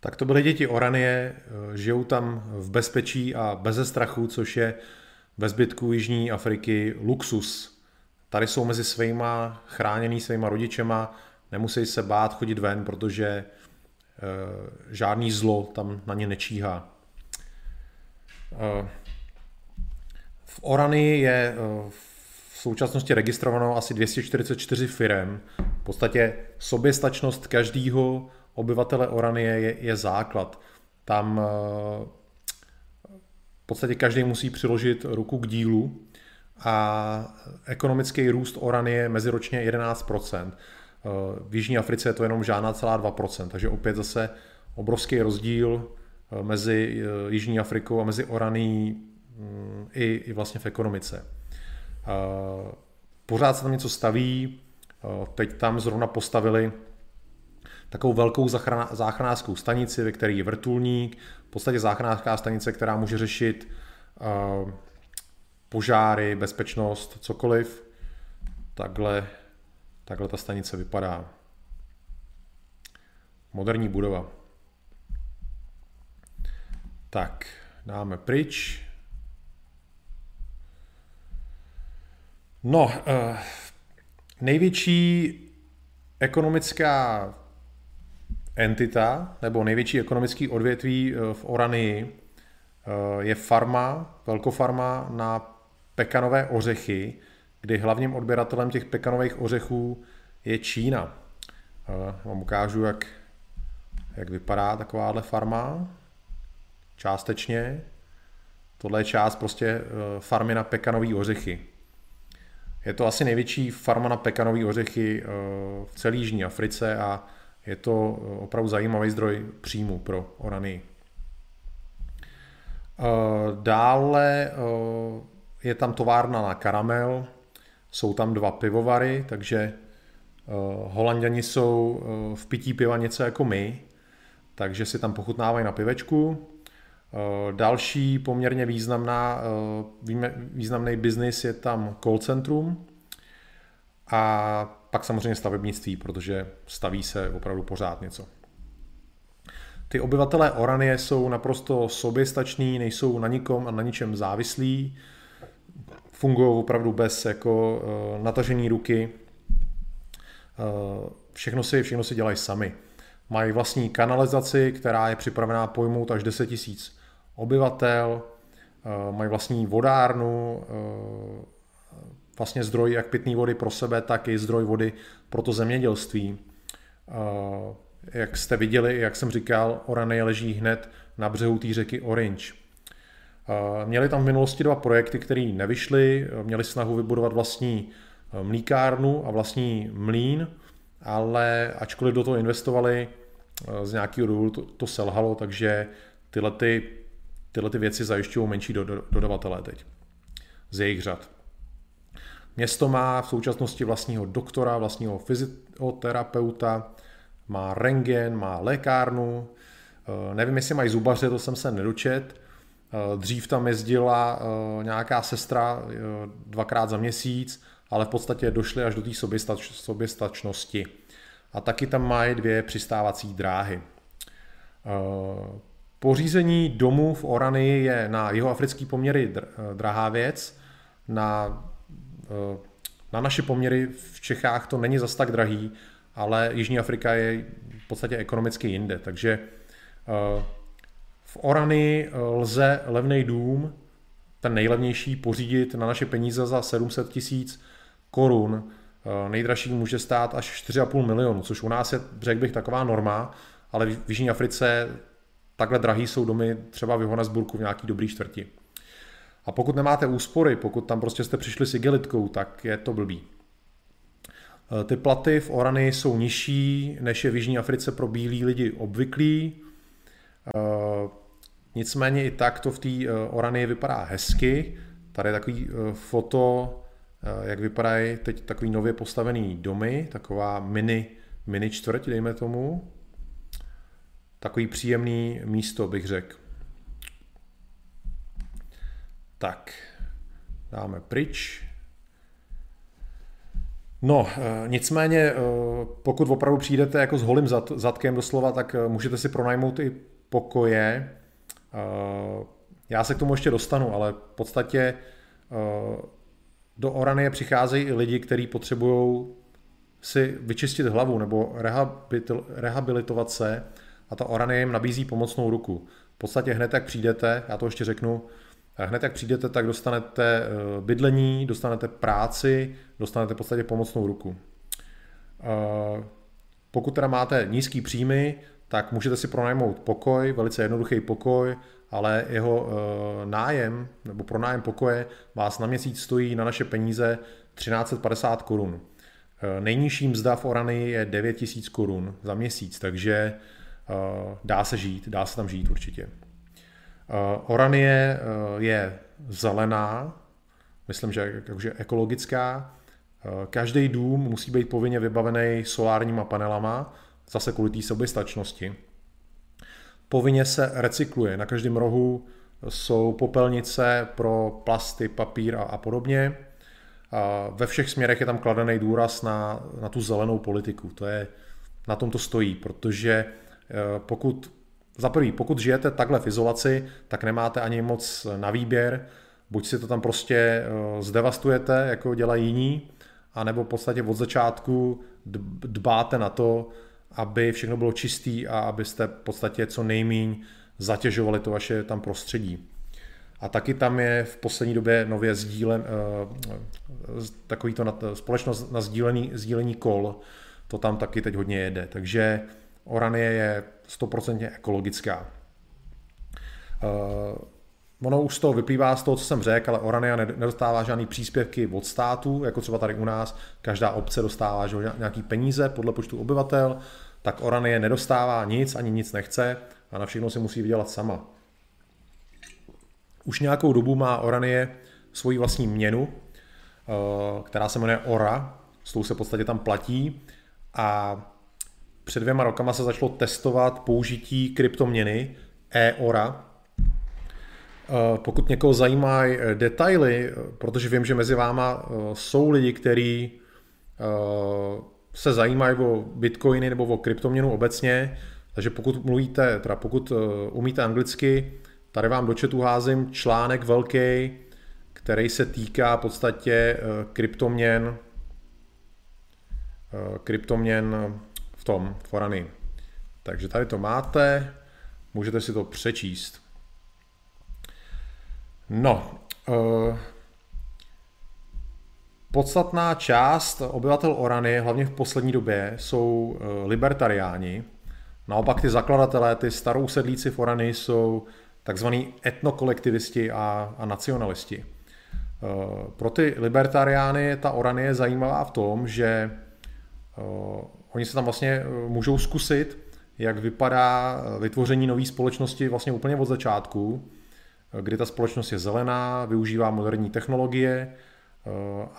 Tak to byly děti Oranie, eh, žijou tam v bezpečí a bez strachu, což je ve zbytku Jižní Afriky luxus. Tady jsou mezi svýma chráněný svýma rodičema, nemusí se bát chodit ven, protože e, žádný zlo tam na ně nečíhá. E, v Orany je e, v současnosti registrováno asi 244 firm. V podstatě soběstačnost každého obyvatele Oranie je, je základ. Tam eh, v podstatě každý musí přiložit ruku k dílu a ekonomický růst Oranie je meziročně 11%. Eh, v Jižní Africe je to jenom žádná celá 2%, takže opět zase obrovský rozdíl eh, mezi Jižní Afrikou a mezi Oraní mm, i, i vlastně v ekonomice. Pořád se tam něco staví, teď tam zrovna postavili takovou velkou záchranářskou stanici, ve které je vrtulník, v podstatě záchranářská stanice, která může řešit požáry, bezpečnost, cokoliv. Takhle, takhle ta stanice vypadá. Moderní budova. Tak, dáme pryč. No, eh, největší ekonomická entita, nebo největší ekonomický odvětví eh, v Oranii eh, je farma, velkofarma na pekanové ořechy, kdy hlavním odběratelem těch pekanových ořechů je Čína. Eh, vám ukážu, jak, jak vypadá takováhle farma. Částečně. Tohle je část prostě farmy na pekanové ořechy. Je to asi největší farma na pekanové ořechy v celé Jižní Africe a je to opravdu zajímavý zdroj příjmu pro Orany. Dále je tam továrna na karamel, jsou tam dva pivovary, takže holanděni jsou v pití piva něco jako my, takže si tam pochutnávají na pivečku. Další poměrně významná, významný biznis je tam call centrum a pak samozřejmě stavebnictví, protože staví se opravdu pořád něco. Ty obyvatelé Oranie jsou naprosto soběstační, nejsou na nikom a na ničem závislí, fungují opravdu bez jako uh, natažení ruky. Uh, všechno si, všechno si dělají sami. Mají vlastní kanalizaci, která je připravená pojmout až 10 000 obyvatel. Uh, mají vlastní vodárnu, vlastně zdroj jak pitné vody pro sebe, tak i zdroj vody pro to zemědělství. Jak jste viděli, jak jsem říkal, Orany leží hned na břehu té řeky Orange. Měli tam v minulosti dva projekty, které nevyšly, měli snahu vybudovat vlastní eh, mlíkárnu a vlastní mlín, ale ačkoliv do toho investovali, eh, z nějakého důvodu to, to selhalo, takže tyhle, ty, tyhle ty věci zajišťují menší do, do, dodavatelé teď z jejich řad. Město má v současnosti vlastního doktora, vlastního fyzioterapeuta, má rengen, má lékárnu, eh, nevím, jestli mají zubaře, to jsem se nedočet, Eh, dřív tam jezdila eh, nějaká sestra dvakrát za měsíc, ale v podstatě došly až do té soběstač, soběstačnosti. A taky tam mají dvě přistávací dráhy. Pořízení domu v Orany je na jeho africký poměry drahá věc. Na, na naše poměry v Čechách to není zas tak drahý, ale Jižní Afrika je v podstatě ekonomicky jinde. Takže v Orany eh, lze levný dům, ten nejlevnější, pořídit na naše peníze za 700 tisíc korun. Eh, nejdražší může stát až 4,5 milionu, což u nás je, řekl bych, taková norma, ale v Jižní Africe takhle drahý jsou domy třeba v Johannesburgu v nějaký dobrý čtvrti. A pokud nemáte úspory, pokud tam prostě jste přišli s igelitkou, tak je to blbý. Eh, ty platy v Orany jsou nižší, než je v Jižní Africe pro bílí lidi obvyklý. Nicméně i tak to v té uh, Oranii vypadá hezky. Tady je takový foto, jak vypadají teď takový nově postavený domy, taková mini, mini čtvrť, dejme tomu. Takový příjemný místo, bych řekl. Tak, dáme pryč. No, nicméně, pokud opravdu přijdete jako s holým zadkem doslova, tak můžete si pronajmout i pokoje, Eh, já se k tomu ještě dostanu, ale v podstatě eh, do Oranie přicházejí i lidi, kteří potřebují si vyčistit hlavu nebo rehabilitovat se a ta Oranie jim nabízí pomocnou ruku. V podstatě hned jak přijdete, já to ještě řeknu, eh, hned jak přijdete, tak dostanete bydlení, dostanete práci, dostanete v podstatě pomocnou ruku. Pokud teda máte nízký příjmy, tak můžete si pronajmout pokoj, velice jednoduchý pokoj, ale jeho e, nájem nebo pronájem pokoje vás na měsíc stojí na naše peníze 1350 korun. Nejnižší mzda v Orany je 9000 korun za měsíc, takže dá se žít, dá se tam žít určitě. Oranie je zelená, myslím, že jakože ekologická. Každý dům musí být povinně vybavený solárníma panelama, zase kvůli té soběstačnosti. Povinně se recykluje. Na každém rohu jsou popelnice pro plasty, papír a, a podobně. A ve všech směrech je tam kladený důraz na, na tu zelenou politiku. To je, na tom to stojí, protože pokud, za prvý, pokud žijete takhle v izolaci, tak nemáte ani moc na výběr, buď si to tam prostě e, zdevastujete, jako dělají jiní, anebo v podstatě od začátku dbáte na to, aby všechno bylo čistý a abyste v podstatě co nejmíň zatěžovali to vaše tam prostředí. A taky tam je v poslední době nově sdílen, uh, takový to společnost na sdílení, sdílení kol, to tam taky teď hodně jede. Takže Oranie je 100% ekologická. Uh, ono už z toho vyplývá z toho, co jsem řekl, ale Orania nedostává žádný příspěvky od státu, jako třeba tady u nás. Každá obce dostává že, nějaký peníze podle počtu obyvatel, tak Oranie nedostává nic, ani nic nechce a na všechno si musí vydělat sama. Už nějakou dobu má Oranie svoji vlastní měnu, eh, která se jmenuje Ora, s tou se v podstatě tam platí a před dvěma rokama se začalo testovat použití kryptoměny e-Ora. Eh, pokud někoho zajímají eh, detaily, protože vím, že mezi váma jsou lidi, kteří se zajímají o bitcoiny nebo o kryptoměnu obecně, takže pokud mluvíte, teda pokud umíte anglicky, Tady vám do chatu házím článek velký, který se týká v podstatě eh, kryptoměn, eh, kryptoměn tom, forany. Takže tady to máte, můžete si to přečíst. No, eh, podstatná část obyvatel Orany, hlavně v poslední době, jsou libertariáni. Naopak ty zakladatelé, ty starou sedlíci v Orany jsou takzvaný etnokolektivisti a, a nacionalisti. Eh, pro ty libertariány ta Oranie je zajímavá v tom, že eh, oni se tam vlastně eh, můžou zkusit, jak vypadá vytvoření nové společnosti vlastně úplně od začátku, kdy ta společnost je zelená, využívá moderní technologie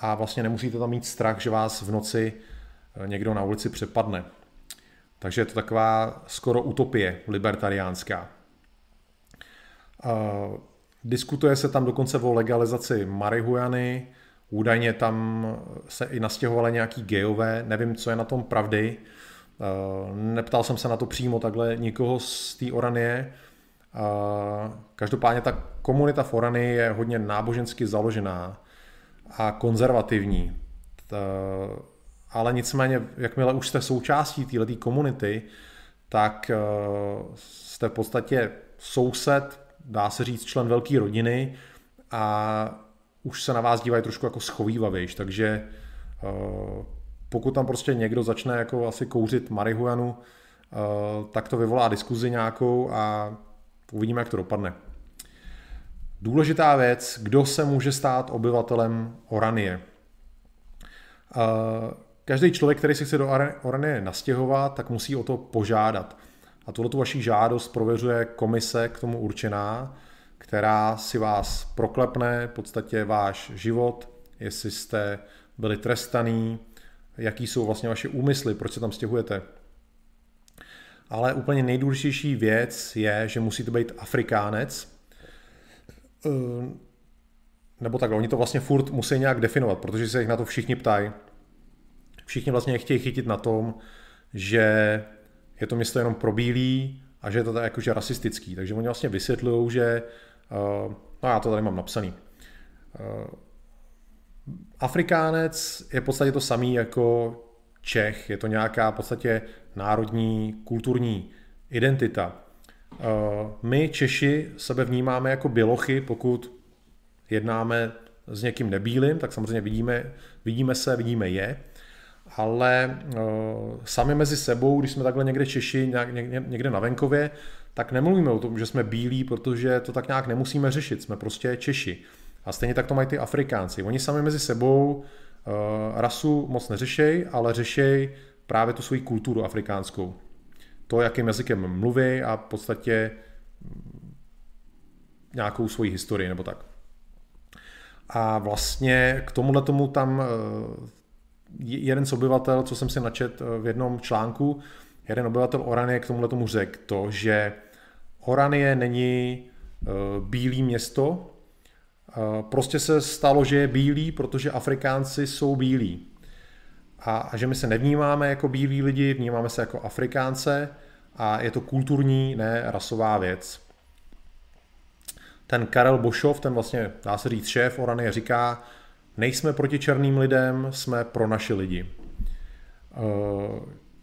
a vlastně nemusíte tam mít strach, že vás v noci někdo na ulici přepadne. Takže je to taková skoro utopie libertariánská. Diskutuje se tam dokonce o legalizaci marihuany, údajně tam se i nastěhovali nějaký gejové, nevím, co je na tom pravdy. Neptal jsem se na to přímo takhle nikoho z té Oranie. Každopádně ta komunita v Orany je hodně nábožensky založená a konzervativní. Ale nicméně, jakmile už jste součástí této komunity, tak jste v podstatě soused dá se říct, člen velké rodiny a už se na vás dívají trošku jako schovývavějš, takže uh, pokud tam prostě někdo začne jako asi kouřit marihuanu, uh, tak to vyvolá diskuzi nějakou a uvidíme, jak to dopadne. Důležitá věc, kdo se může stát obyvatelem Oranie. Uh, každý člověk, který se chce do Oranie nastěhovat, tak musí o to požádat. A tuhle tu vaši žádost prověřuje komise k tomu určená, která si vás proklepne v podstatě váš život, jestli jste byli trestaný, jaký jsou vlastně vaše úmysly, proč se tam stěhujete. Ale úplně nejdůležitější věc je, že musíte být Afrikánec, ehm, nebo takhle, oni to vlastně furt musí nějak definovat, protože se jich na to všichni ptají. Všichni vlastně chtějí chytit na tom, že je to město jenom pro bílý a že je to tak jakože rasistický. Takže oni vlastně vysvětlují, že, no já to tady mám napsaný, uh, Afrikánec je v podstatě to samý jako Čech, je to nějaká v podstatě národní, kulturní identita. Uh, my Češi sebe vnímáme jako bělochy, pokud jednáme s někým nebílým, tak samozřejmě vidíme, vidíme se, vidíme je. Ale sami mezi sebou, když jsme takhle někde Češi, někde na venkově, tak nemluvíme o tom, že jsme bílí, protože to tak nějak nemusíme řešit, jsme prostě Češi. A stejně tak to mají ty Afrikánci. Oni sami mezi sebou uh, rasu moc neřešej, ale řešej právě tu svoji kulturu afrikánskou. To, jakým jazykem mluví a v podstatě nějakou svoji historii nebo tak. A vlastně k tomuhle tomu tam jeden z obyvatel, co jsem si načet v jednom článku, jeden obyvatel Oranie k tomuhle tomu řekl to, že Oranie není bílý město, prostě se stalo, že je bílý, protože Afrikánci jsou bílí. A, a že my se nevnímáme jako bílí lidi, vnímáme se jako Afrikánce a je to kulturní, ne rasová věc. Ten Karel Bošov, ten vlastně, dá se říct, šéf Orany, říká, nejsme proti černým lidem, jsme pro naše lidi.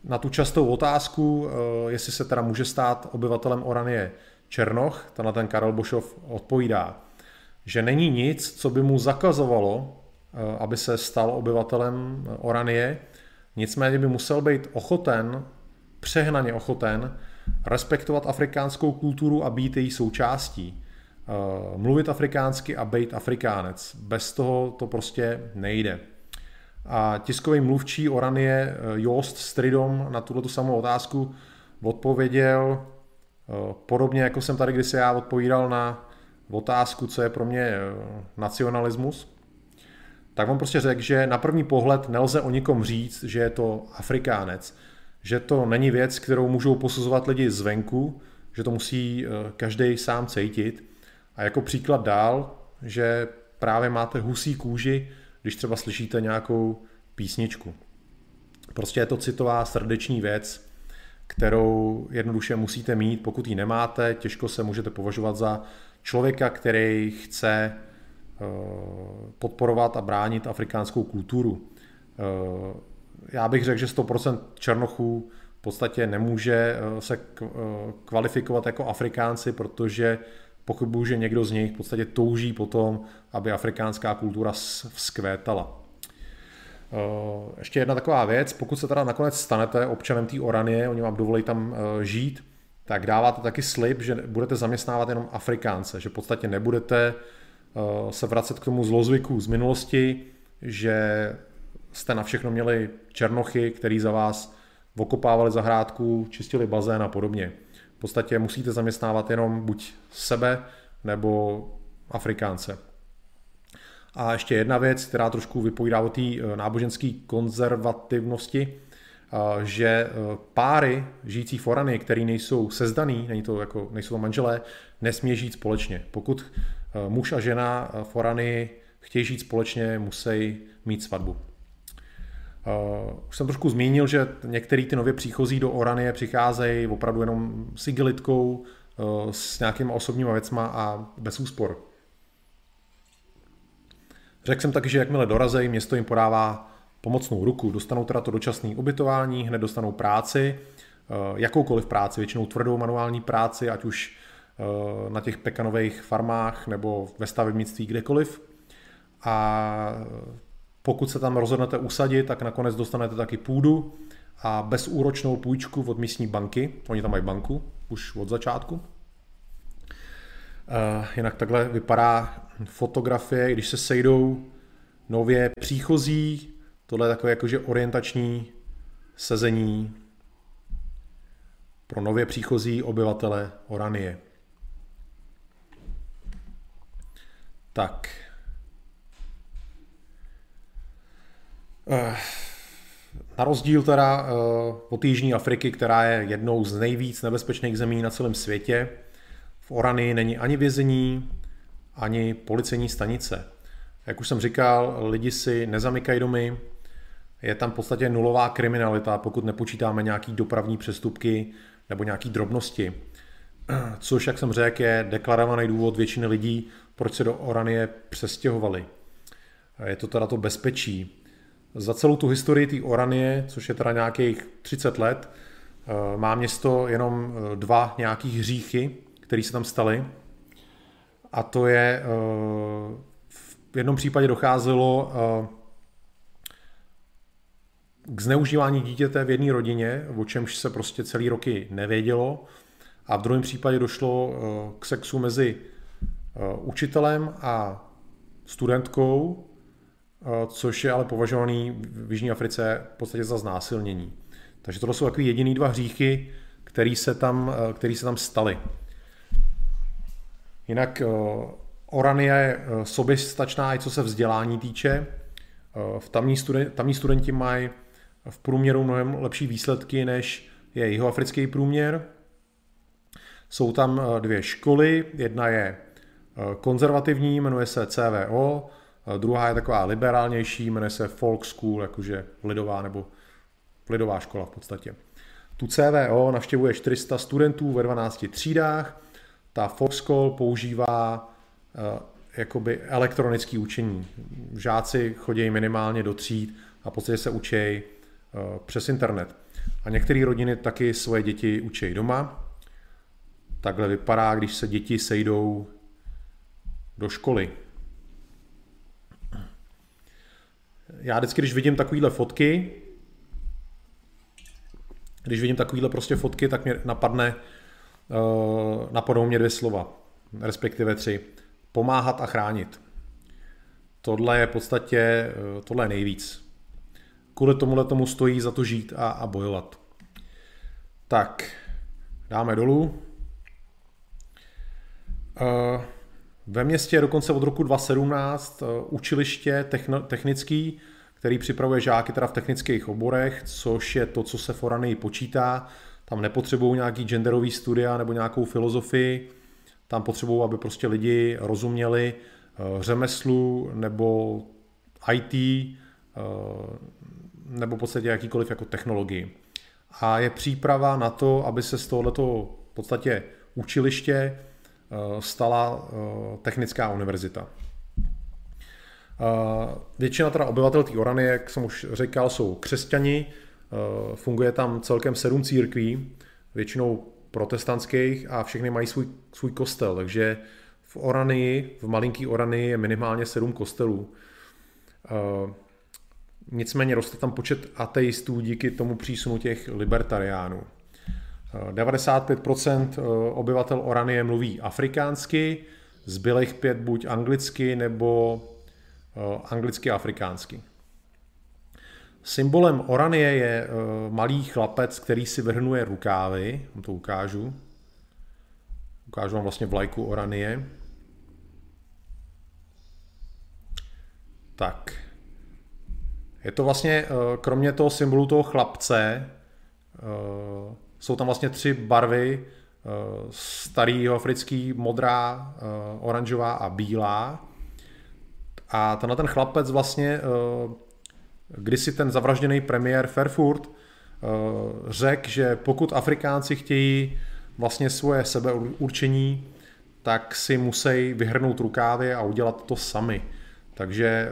Na tu častou otázku, eh, jestli se teda může stát obyvatelem Oranie Černoch, tenhle ten Karel Bošov odpovídá, že není nic, co by mu zakazovalo, eh, aby se stal obyvatelem Oranie, nicméně by musel být ochoten, přehnaně ochoten, respektovat afrikánskou kulturu a být její součástí. Eh, mluvit afrikánsky a být afrikánec. Bez toho to prostě nejde. A tiskový mluvčí Oranie eh, Jost Stridom na tuto samou otázku odpověděl podobně, jako jsem tady kdysi já odpovídal na otázku, co je pro mě eh, nacionalismus, tak on prostě řekl, že na první pohled nelze o nikom říct, že je to Afrikánec, že to není věc, kterou můžou posuzovat lidi zvenku, že to musí eh, každý sám cítit. A jako příklad dál, že právě máte husí kůži, když třeba slyšíte nějakou písničku. Prostě je to citová srdeční věc, kterou jednoduše musíte mít. Pokud ji nemáte, těžko se můžete považovat za člověka, který chce eh, podporovat a bránit afrikánskou kulturu. Eh, já bych řekl, že 100% Černochů v podstatě nemůže eh, se kvalifikovat jako Afrikánci, protože pochybuju, že někdo z nich v podstatě touží potom, aby afrikánská kultura vzkvétala. Ještě jedna taková věc, pokud se teda nakonec stanete občanem té Oranie, oni vám dovolí tam žít, tak dáváte taky slib, že budete zaměstnávat jenom Afrikánce, že v podstatě nebudete uh, se vracet k tomu zlozvyku z minulosti, že jste na všechno měli černochy, který za vás okopávali zahrádku, čistili bazén a podobně. Podstatě musíte zaměstnávat jenom buď sebe nebo Afrikánce. A ještě jedna věc, která trošku vypovídá o té eh, náboženské konzervativnosti, že e, páry žijící v Orany, který nejsou sezdaný, není to jako, nejsou to manželé, nesmí žít společně. Pokud muž a žena v Orany chtějí žít společně, musí mít svatbu. Uh, už jsem trošku zmínil, že některý ty nově příchozí do Oranie přicházejí opravdu jenom s igelitkou, uh, s nějakýma osobníma věcma a bez úspor. Řekl jsem taky, že jakmile dorazejí, město jim podává pomocnou ruku. Dostanou teda to dočasné ubytování, hned dostanou práci, eh, jakoukoliv práci, většinou tvrdou manuální práci, ať už na těch pekanových farmách nebo ve stavebnictví kdekoliv. A pokud se tam rozhodnete usadit, tak nakonec dostanete taky půdu a bezúročnou půjčku od místní banky. Oni tam mají banku už od začátku. Uh, jinak takhle vypadá fotografie, když se sejdou nově příchozí Tohle je takové jakože orientační sezení pro nově příchozí obyvatele Oranie. Tak. Na rozdíl teda eh, od Jižní Afriky, která je jednou z nejvíc nebezpečných zemí na celém světě, v Oranii není ani vězení, ani policejní stanice. Jak už jsem říkal, lidi si nezamykají domy, je tam v podstatě nulová kriminalita, pokud nepočítáme nějaký dopravní přestupky nebo nějaký drobnosti. Což, jak jsem řekl, je deklarovaný důvod většiny lidí, proč se do Oranie přestěhovali. Je to teda to bezpečí. Za celou tu historii té Oranie, což je teda nějakých 30 let, eh, má město jenom eh, dva nějakých hříchy, které se tam staly. A to je, eh, v jednom případě docházelo k zneužívání dítěte v jedné rodině, o čemž se prostě celý roky nevědělo. A v druhém případě došlo k sexu mezi učitelem a studentkou, což je ale považovaný v Jižní Africe v podstatě za znásilnění. Takže tohle jsou takový jediný dva hříchy, který se tam, který se tam staly. Jinak Orania je soběstačná i co se vzdělání týče. V tamní, studen- tamní studenti mají v průměru mnohem lepší výsledky, než je jihoafrický průměr. Jsou tam dvě školy, jedna je konzervativní, jmenuje se CVO, druhá je taková liberálnější, jmenuje se Folk School, jakože lidová nebo lidová škola v podstatě. Tu CVO navštěvuje 400 studentů ve 12 třídách, ta Folk School používá uh, jakoby elektronické učení. Žáci chodí minimálně do tříd a v podstatě se učí uh, přes internet. A některé rodiny taky svoje děti učí doma. Takhle vypadá, když se děti sejdou do školy. Já vždycky, když vidím takovéhle fotky, když vidím takovéhle prostě fotky, tak mě napadne, uh, napadnou mě dvě slova, respektive tři. Pomáhat a chránit. Tohle je v podstatě, uh, tohle je nejvíc. Kvůli tomuhle tomu stojí za to žít a, a bojovat. Tak, dáme dolů. Uh, ve městě je dokonce od roku 2017 eh, učiliště technický, který připravuje žáky teda v technických oborech, což je to, co se v Oranii počítá. Tam nepotřebují nějaký genderový studia nebo nějakou filozofii, tam potřebují, aby prostě lidi rozuměli eh, řemeslu nebo IT eh, nebo v podstatě jakýkoliv jako technologii. A je příprava na to, aby se z tohoto v podstatě učiliště Eh, stala technická univerzita. Většina teda obyvatel té Orany, jak jsem už říkal, jsou křesťani, funguje tam celkem sedm církví, většinou protestantských a všechny mají svůj, svůj kostel, takže v Oranii, v malinký Oranii je minimálně sedm kostelů. Nicméně roste tam počet ateistů díky tomu přísunu těch libertariánů. 95% eh, obyvatel Oranie mluví afrikánsky, zbylých pět buď anglicky nebo anglicky a afrikánsky. Symbolem Oranie je eh, malý chlapec, který si vrhnuje rukávy. To ukážu. Ukážu vám vlastně vlajku Oranie. Tak. Je to vlastně, kromě toho symbolu toho chlapce, jsou tam vlastně tři barvy, eh, starý africký, modrá, eh, oranžová a bílá. A tenhle ten chlapec vlastně, eh, kdysi ten zavražděný premiér Fairfurt řekl, že pokud Afrikánci chtějí vlastně svoje sebeurčení, tak si musí vyhrnout rukávy a udělat to sami. Takže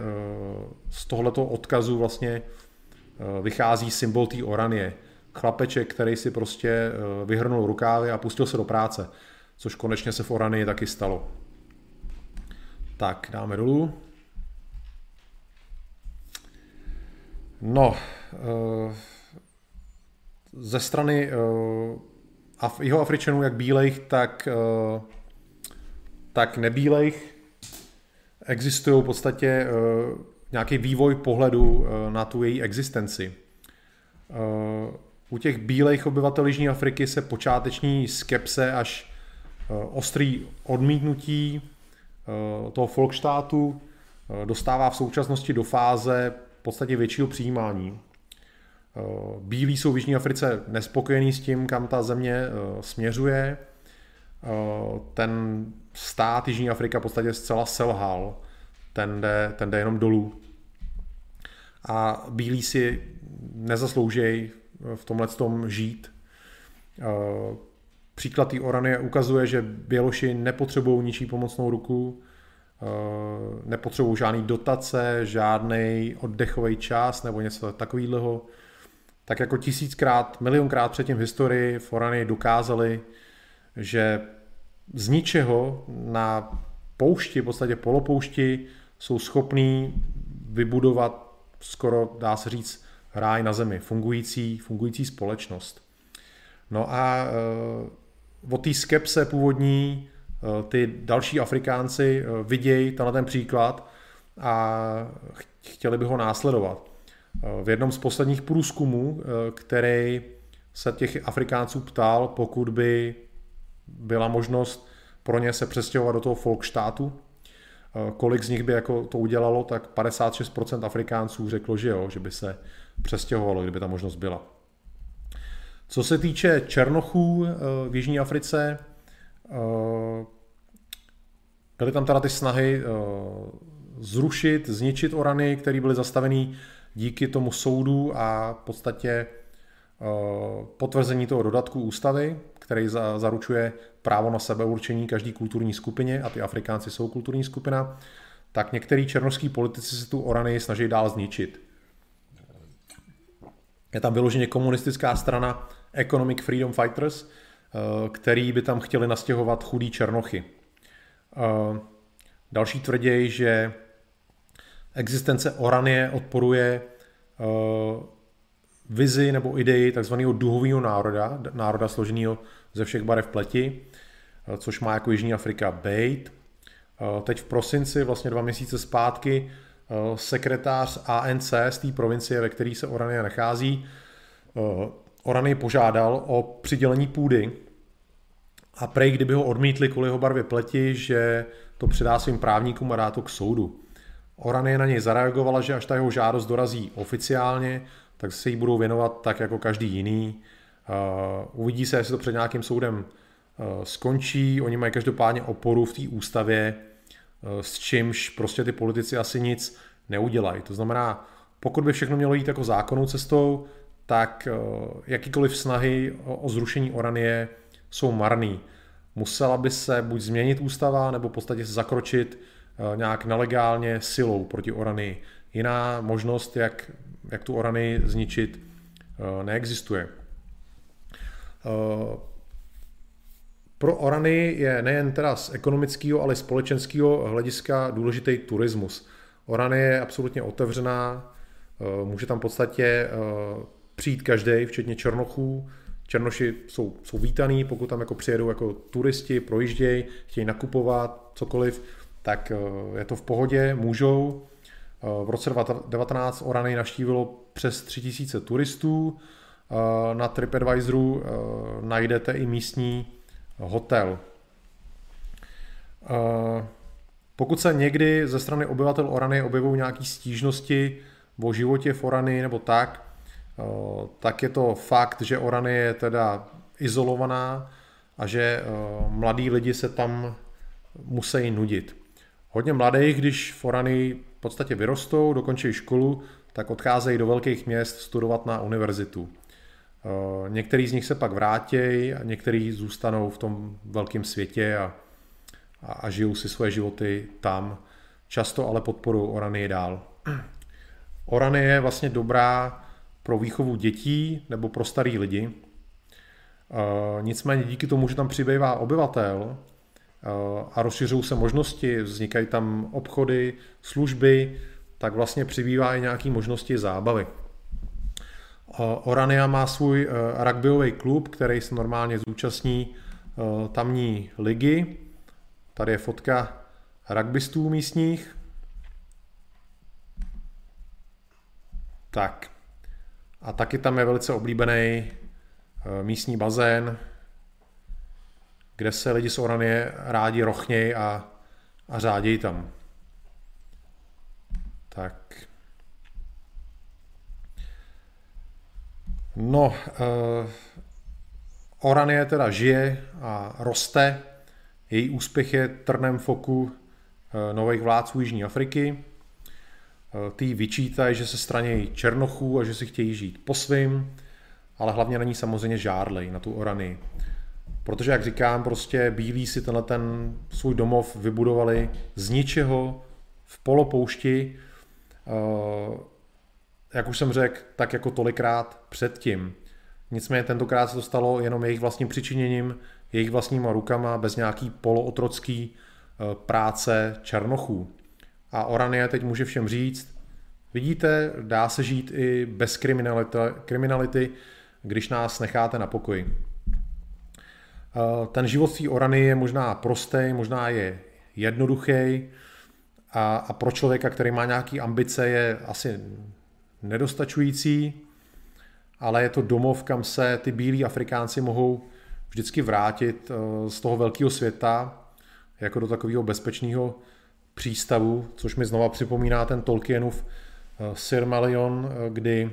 z tohoto odkazu vlastně vychází symbol té oranie chlapeček, který si prostě eh, vyhrnul rukávy a pustil se do práce, což konečně se v Orany taky stalo. Tak, dáme dolů. No, eh, ze strany eh, jeho Afričanů, jak bílejch, tak, tak nebílejch, existují v podstatě nějaký vývoj pohledu na tu její existenci. U těch bílejch obyvatel Jižní Afriky se počáteční skepse až eh, ostrý odmítnutí eh, toho folkštátu eh, dostává v současnosti do fáze v podstatě většího přijímání. Bílí jsou v Jižní Africe nespokojení s tím, kam ta země směřuje. Ten stát Jižní Afrika v podstatě zcela selhal, ten jde, ten jde jenom dolů. A bílí si nezasloužejí v tomhle tom žít. Eh, příklad té Orany ukazuje, že Běloši nepotřebují ničí pomocnou ruku, eh, nepotřebují žádný dotace, žádný oddechový čas nebo něco takového. Tak jako tisíckrát, milionkrát předtím v historii v Orany dokázali, že z ničeho na poušti, v podstatě polopoušti, jsou schopní vybudovat skoro, dá se říct, ráj na zemi, fungující, fungující společnost. No a uh, od té skepse původní ty další Afrikánci uh, vidějí tenhle ten příklad a chtěli by ho následovat. Uh, v jednom z posledních průzkumů, který se těch Afrikánců ptal, pokud by byla možnost pro ně se přestěhovat do toho folkštátu. Kolik z nich by jako to udělalo, tak 56% Afrikánců řeklo, že jo, že by se přestěhovalo, kdyby ta možnost byla. Co se týče Černochů v Jižní Africe, byly tam teda ty snahy zrušit, zničit orany, které byly zastaveny díky tomu soudu a v podstatě eh, potvrzení toho dodatku ústavy, který zaručuje právo na sebeurčení každý kulturní skupině, a ty Afrikánci jsou kulturní skupina, tak některý černožský politici se tu Orany snaží dál zničit. Je tam vyloženě komunistická strana Economic Freedom Fighters, eh, který by tam chtěli nastěhovat chudý černochy. Eh, další tvrději, že existence Oranie odporuje uh, vizi nebo ideji takzvaného duhového národa, národa složeného ze všech barev pleti, což má jako Jižní Afrika být. Teď v prosinci, vlastně dva měsíce zpátky, sekretář ANC z té provincie, ve které se Oranie nachází, Oranie požádal o přidělení půdy a prej, kdyby ho odmítli kvůli jeho barvě pleti, že to předá svým právníkům a dá to k soudu. Oranie na něj zareagovala, že až ta jeho žádost dorazí oficiálně, tak se jí budou věnovat tak jako každý jiný. Uvidí se, jestli to před nějakým soudem skončí. Oni mají každopádně oporu v té ústavě, s čímž prostě ty politici asi nic neudělají. To znamená, pokud by všechno mělo jít jako zákonnou cestou, tak jakýkoliv snahy o zrušení Oranie jsou marný. Musela by se buď změnit ústava, nebo v podstatě zakročit Eh, nějak nelegálně silou proti Orany. Jiná možnost, jak, jak tu Orany zničit, eh, neexistuje. Eh, pro Orany je nejen teda z ekonomického, ale i společenského hlediska důležitý turismus. Orany je absolutně otevřená, může tam v podstatě přijít každý, včetně Černochů. Černoši jsou, jsou vítaný, pokud tam jako přijedou jako turisti, projíždějí, chtějí nakupovat, cokoliv tak eh, je to v pohodě, můžou. Eh, v roce 2019 Orany naštívilo přes 3000 turistů. Eh, na TripAdvisoru najdete i místní hotel. Pokud se někdy ze strany obyvatel Orany objevují nějaké stížnosti o životě v Orany nebo tak, tak je to fakt, že Orany je teda izolovaná a že mladí lidi se tam musí nudit. Hodně mladých, když forany v podstatě vyrostou, dokončí školu, tak odcházejí do velkých měst studovat na univerzitu. Některý z nich se pak vrátí a některý zůstanou v tom velkém světě a, a, a žijou si svoje životy tam. Často ale podporují Orany dál. Orany je vlastně dobrá pro výchovu dětí nebo pro starý lidi. Eh, nicméně díky tomu, že tam přibývá obyvatel, Eh, a rozšiřují se možnosti, vznikají tam obchody, služby, tak vlastně přibývá i nějaké možnosti zábavy. Eh, Orania má svůj rugbyový klub, který se normálně zúčastní tamní ligy. Tady je fotka rugbystů místních. Tak. A taky tam je velice oblíbený místní bazén, kde se lidi z Oranie rádi rochnějí a, a řádějí tam. Tak. No, uh, Oranie teda žije a roste. Její úspěch je trnem foku uh, nových vládců Jižní Afriky. Uh, ty vyčítají, že se stranějí černochů a že si chtějí žít po svým, ale hlavně na ní samozřejmě žárlej, na tu Oranii. Protože, jak říkám, prostě bílí si tenhle ten svůj domov vybudovali z ničeho v polopoušti, eh, jak už jsem řekl, tak jako tolikrát předtím. Nicméně tentokrát se to stalo jenom jejich vlastním přičiněním, jejich vlastníma rukama, bez nějaký polootrocký eh, práce černochů. A Oranie teď může všem říct, vidíte, dá se žít i bez kriminality, kriminality když nás necháte na pokoji. Eh, ten život té orany je možná prostý, možná je jednoduchý a, a pro člověka, který má nějaké ambice, je asi nedostačující, ale je to domov, kam se ty bílí Afrikánci mohou vždycky vrátit eh, z toho velkého světa jako do takového bezpečného přístavu, což mi znova připomíná ten Tolkienův eh, Silmarillion, eh, kdy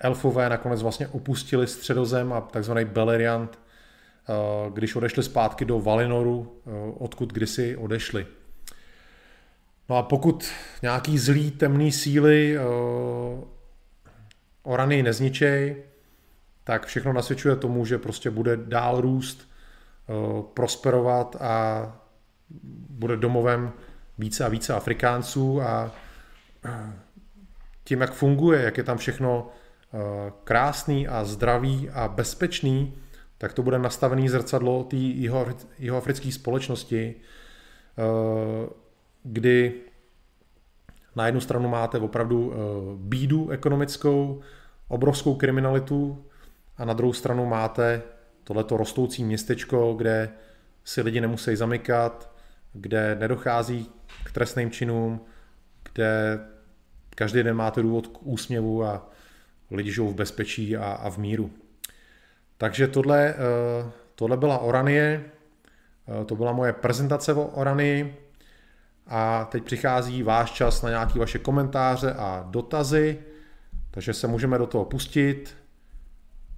elfové nakonec vlastně opustili středozem a takzvaný Beleriand, eh, když odešli zpátky do Valinoru, odkud kdysi odešli. No a pokud nějaký zlý temný síly Orany nezničej, tak všechno nasvědčuje tomu, že prostě bude dál růst, prosperovat a bude domovem více a více Afrikánců a tím, jak funguje, jak je tam všechno eh, krásný a zdravý a bezpečný, tak to bude nastavený zrcadlo té jihoafrické společnosti, eh, kdy na jednu stranu máte opravdu eh, bídu ekonomickou, obrovskou kriminalitu a na druhou stranu máte tohleto rostoucí městečko, kde si lidi nemusí zamykat, kde nedochází k trestným činům, kde každý den máte důvod k úsměvu a lidi žijou v bezpečí a, a v míru. Takže tohle, eh, tohle byla Oranie, eh, to byla moje prezentace o Oranii a teď přichází váš čas na nějaké vaše komentáře a dotazy, takže se můžeme do toho pustit.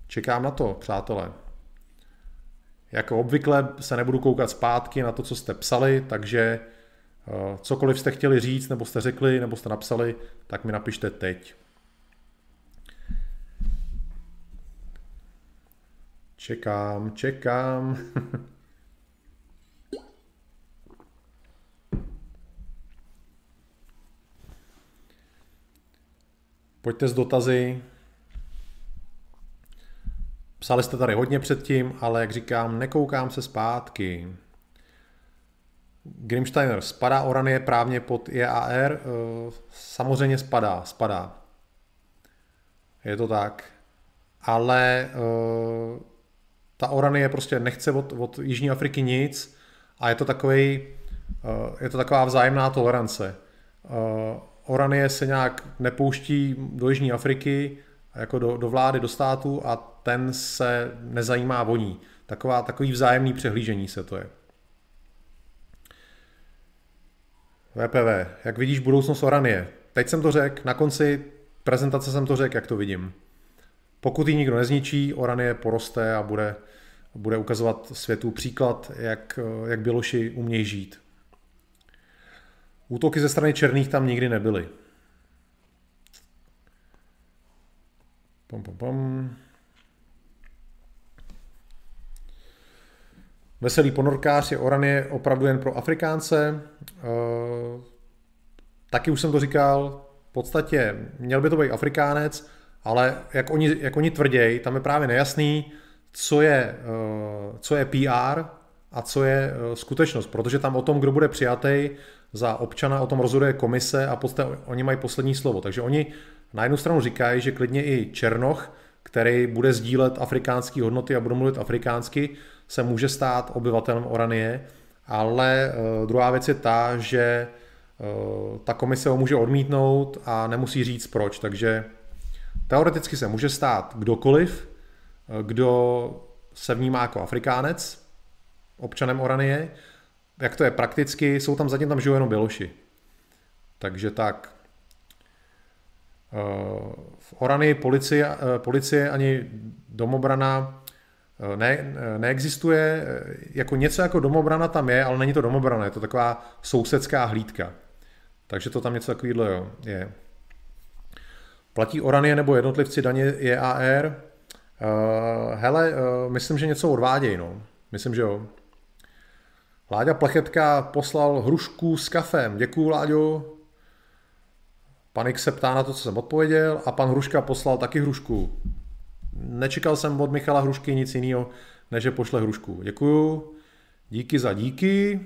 Čekám na to, přátelé. Jako obvykle se nebudu koukat zpátky na to, co jste psali, takže eh, cokoliv jste chtěli říct, nebo jste řekli, nebo jste napsali, tak mi napište teď. Čekám, čekám. Pojďte s dotazy. Psali jste tady hodně předtím, ale jak říkám, nekoukám se zpátky. Grimsteiner, spadá Oranie právně pod EAR? Eh, samozřejmě spadá, spadá. Je to tak. Ale uh, ta Oranie prostě nechce od, od Jižní Afriky nic a je to takový, uh, je to taková vzájemná tolerance. Oranie se nějak nepouští do Jižní Afriky, jako do, do vlády, do státu a ten se nezajímá o ní. Taková, takový vzájemný přehlížení se to je. VPV, jak vidíš budoucnost Oranie? Teď jsem to řekl, na konci prezentace jsem to řekl, jak to vidím. Pokud ji nikdo nezničí, Oranie poroste a bude, bude ukazovat světu příklad, jak, jak Běloši umějí žít. Útoky ze strany černých tam nikdy nebyly. Pom, pom, pom. Veselý ponorkář je Oranie opravdu jen pro Afrikánce. E, taky už jsem to říkal, v podstatě měl by to být Afrikánec, ale jak oni, jak oni tvrdějí, tam je právě nejasný, co je, e, co je PR a co je e, skutečnost, protože tam o tom, kdo bude přijatý za občana, o tom rozhoduje komise a podstatě oni mají poslední slovo. Takže oni na jednu stranu říkají, že klidně i Černoch, který bude sdílet afrikánské hodnoty a bude mluvit afrikánsky, se může stát obyvatelem Oranie, ale uh, druhá věc je ta, že uh, ta komise ho může odmítnout a nemusí říct proč, takže teoreticky se může stát kdokoliv, uh, kdo se vnímá jako Afrikánec, občanem Oranie, jak to je prakticky, jsou tam zatím tam žijou jenom Běloši. Takže tak. V Orany policie, policie ani domobrana ne, neexistuje, jako něco jako domobrana tam je, ale není to domobrana, je to taková sousedská hlídka. Takže to tam něco takového je. Platí Oranie nebo jednotlivci daně JAR? Uh, hele, uh, myslím, že něco odvádějí, no. Myslím, že jo. Láďa Plechetka poslal hrušku s kafem. Děkuju, Láďo. Panik se ptá na to, co jsem odpověděl a pan Hruška poslal taky hrušku. Nečekal jsem od Michala Hrušky nic jiného, než že pošle hrušku. Děkuju. Díky za díky.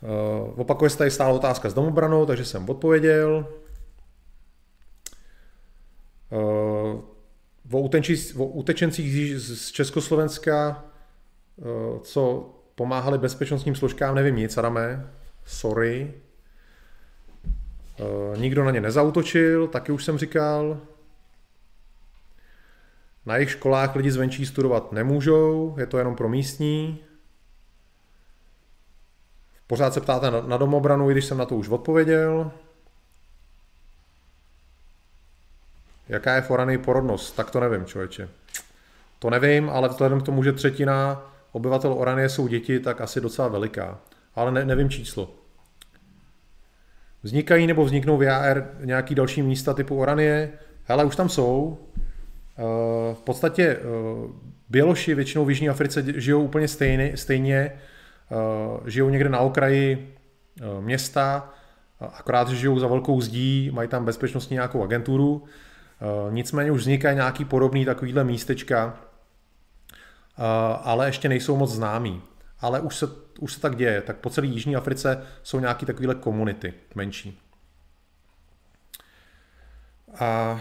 Uh, opakuje se tady stále otázka s domobranou, takže jsem odpověděl. Uh, o, utenči, o utečencích z Československa, uh, co pomáhali bezpečnostním složkám, nevím nic, Adame. Sorry. Uh, nikdo na ně nezautočil, taky už jsem říkal. Na jejich školách lidi zvenčí studovat nemůžou, je to jenom pro místní. Pořád se ptáte na, domobranu, i když jsem na to už odpověděl. Jaká je forany porodnost? Tak to nevím, člověče. To nevím, ale vzhledem k tomu, že třetina obyvatel Oranie jsou děti, tak asi docela veliká. Ale ne, nevím číslo. Vznikají nebo vzniknou v AR nějaký další místa typu Oranie? Hele, už tam jsou. Eh, v podstatě eh, Běloši většinou v Jižní Africe žijou úplně stejně, stejně eh, žijou někde na okraji města, akorát, že žijou za velkou zdí, mají tam bezpečnostní nějakou agenturu, nicméně už vznikají nějaký podobný takovýhle místečka, ale ještě nejsou moc známí. Ale už se, už se tak děje, tak po celé Jižní Africe jsou nějaké takovéhle komunity menší. A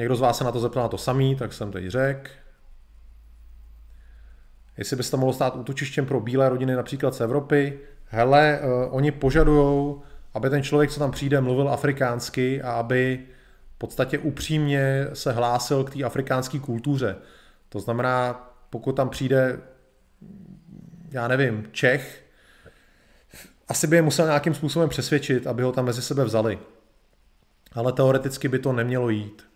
někdo z vás se na to zeptal na to samý, tak jsem teď řekl. Jestli byste mohlo stát útočištěm pro bílé rodiny například z Evropy. Hele, uh, oni požadují, aby ten člověk, co tam přijde, mluvil afrikánsky a aby v podstatě upřímně se hlásil k té afrikánské kultuře. To znamená, pokud tam přijde, já nevím, Čech, asi by je musel nějakým způsobem přesvědčit, aby ho tam mezi sebe vzali. Ale teoreticky by to nemělo jít.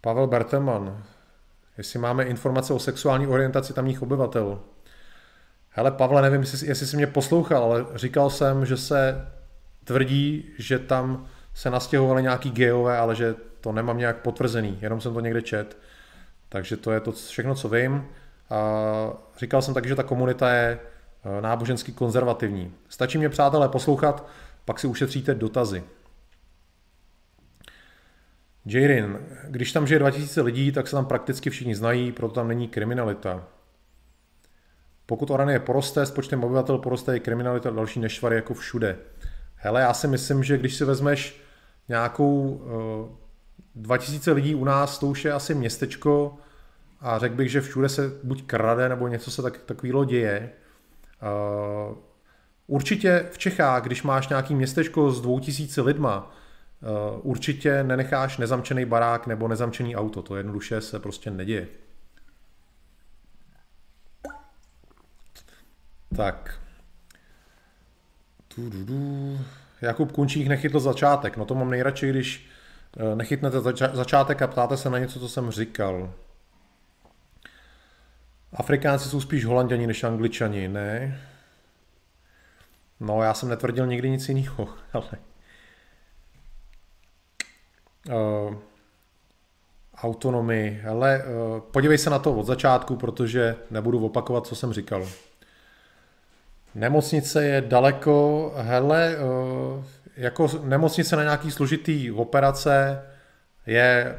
Pavel Berteman, jestli máme informace o sexuální orientaci tamních obyvatel. Hele, Pavle, nevím, jestli, jsi mě poslouchal, ale říkal jsem, že se tvrdí, že tam se nastěhovali nějaký geové, ale že to nemám nějak potvrzený, jenom jsem to někde čet. Takže to je to všechno, co vím. A říkal jsem taky, že ta komunita je e, nábožensky konzervativní. Stačí mě, přátelé, poslouchat, pak si ušetříte dotazy. Jairin, když tam žije 2000 lidí, tak se tam prakticky všichni znají, proto tam není kriminalita. Pokud Oranie poroste, s počtem obyvatel poroste i kriminalita další nešvary jako všude. Hele, já si myslím, že když si vezmeš nějakou uh, eh, 2000 lidí u nás, to už je asi městečko a řekl bych, že všude se buď krade, nebo něco se tak, takovýlo děje. Uh, určitě v Čechách, když máš nějaký městečko s 2000 lidma, určitě nenecháš nezamčený barák nebo nezamčený auto. To jednoduše se prostě neděje. Tak. Tu, du, du. Jakub Kunčík nechytl začátek. No to mám nejradši, když eh, nechytnete zača- začátek a ptáte se na něco, co jsem říkal. Afrikánci jsou spíš holanděni než angličani, ne? No, já jsem netvrdil nikdy nic jiného, ale... Uh, autonomii, ale uh, podívej se na to od začátku, protože nebudu opakovat, co jsem říkal. Nemocnice je daleko, hele, eh, jako nemocnice na nějaký složitý operace je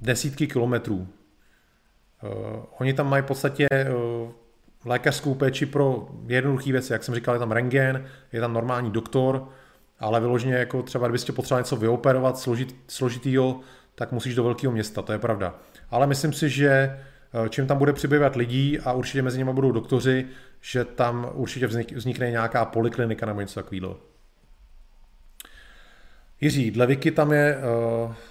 desítky kilometrů. Eh, oni tam mají v podstatě eh, lékařskou péči pro jednoduché věci, jak jsem říkal, je tam rengen, je tam normální doktor, ale vyloženě jako třeba, kdybyste potřeboval něco vyoperovat složit, složitýho, tak musíš do velkého města, to je pravda. Ale myslím si, že čím tam bude přibývat lidí a určitě mezi nimi budou doktoři, že tam určitě vznikne nějaká poliklinika nebo něco takového. Jiří, dle Wiki tam je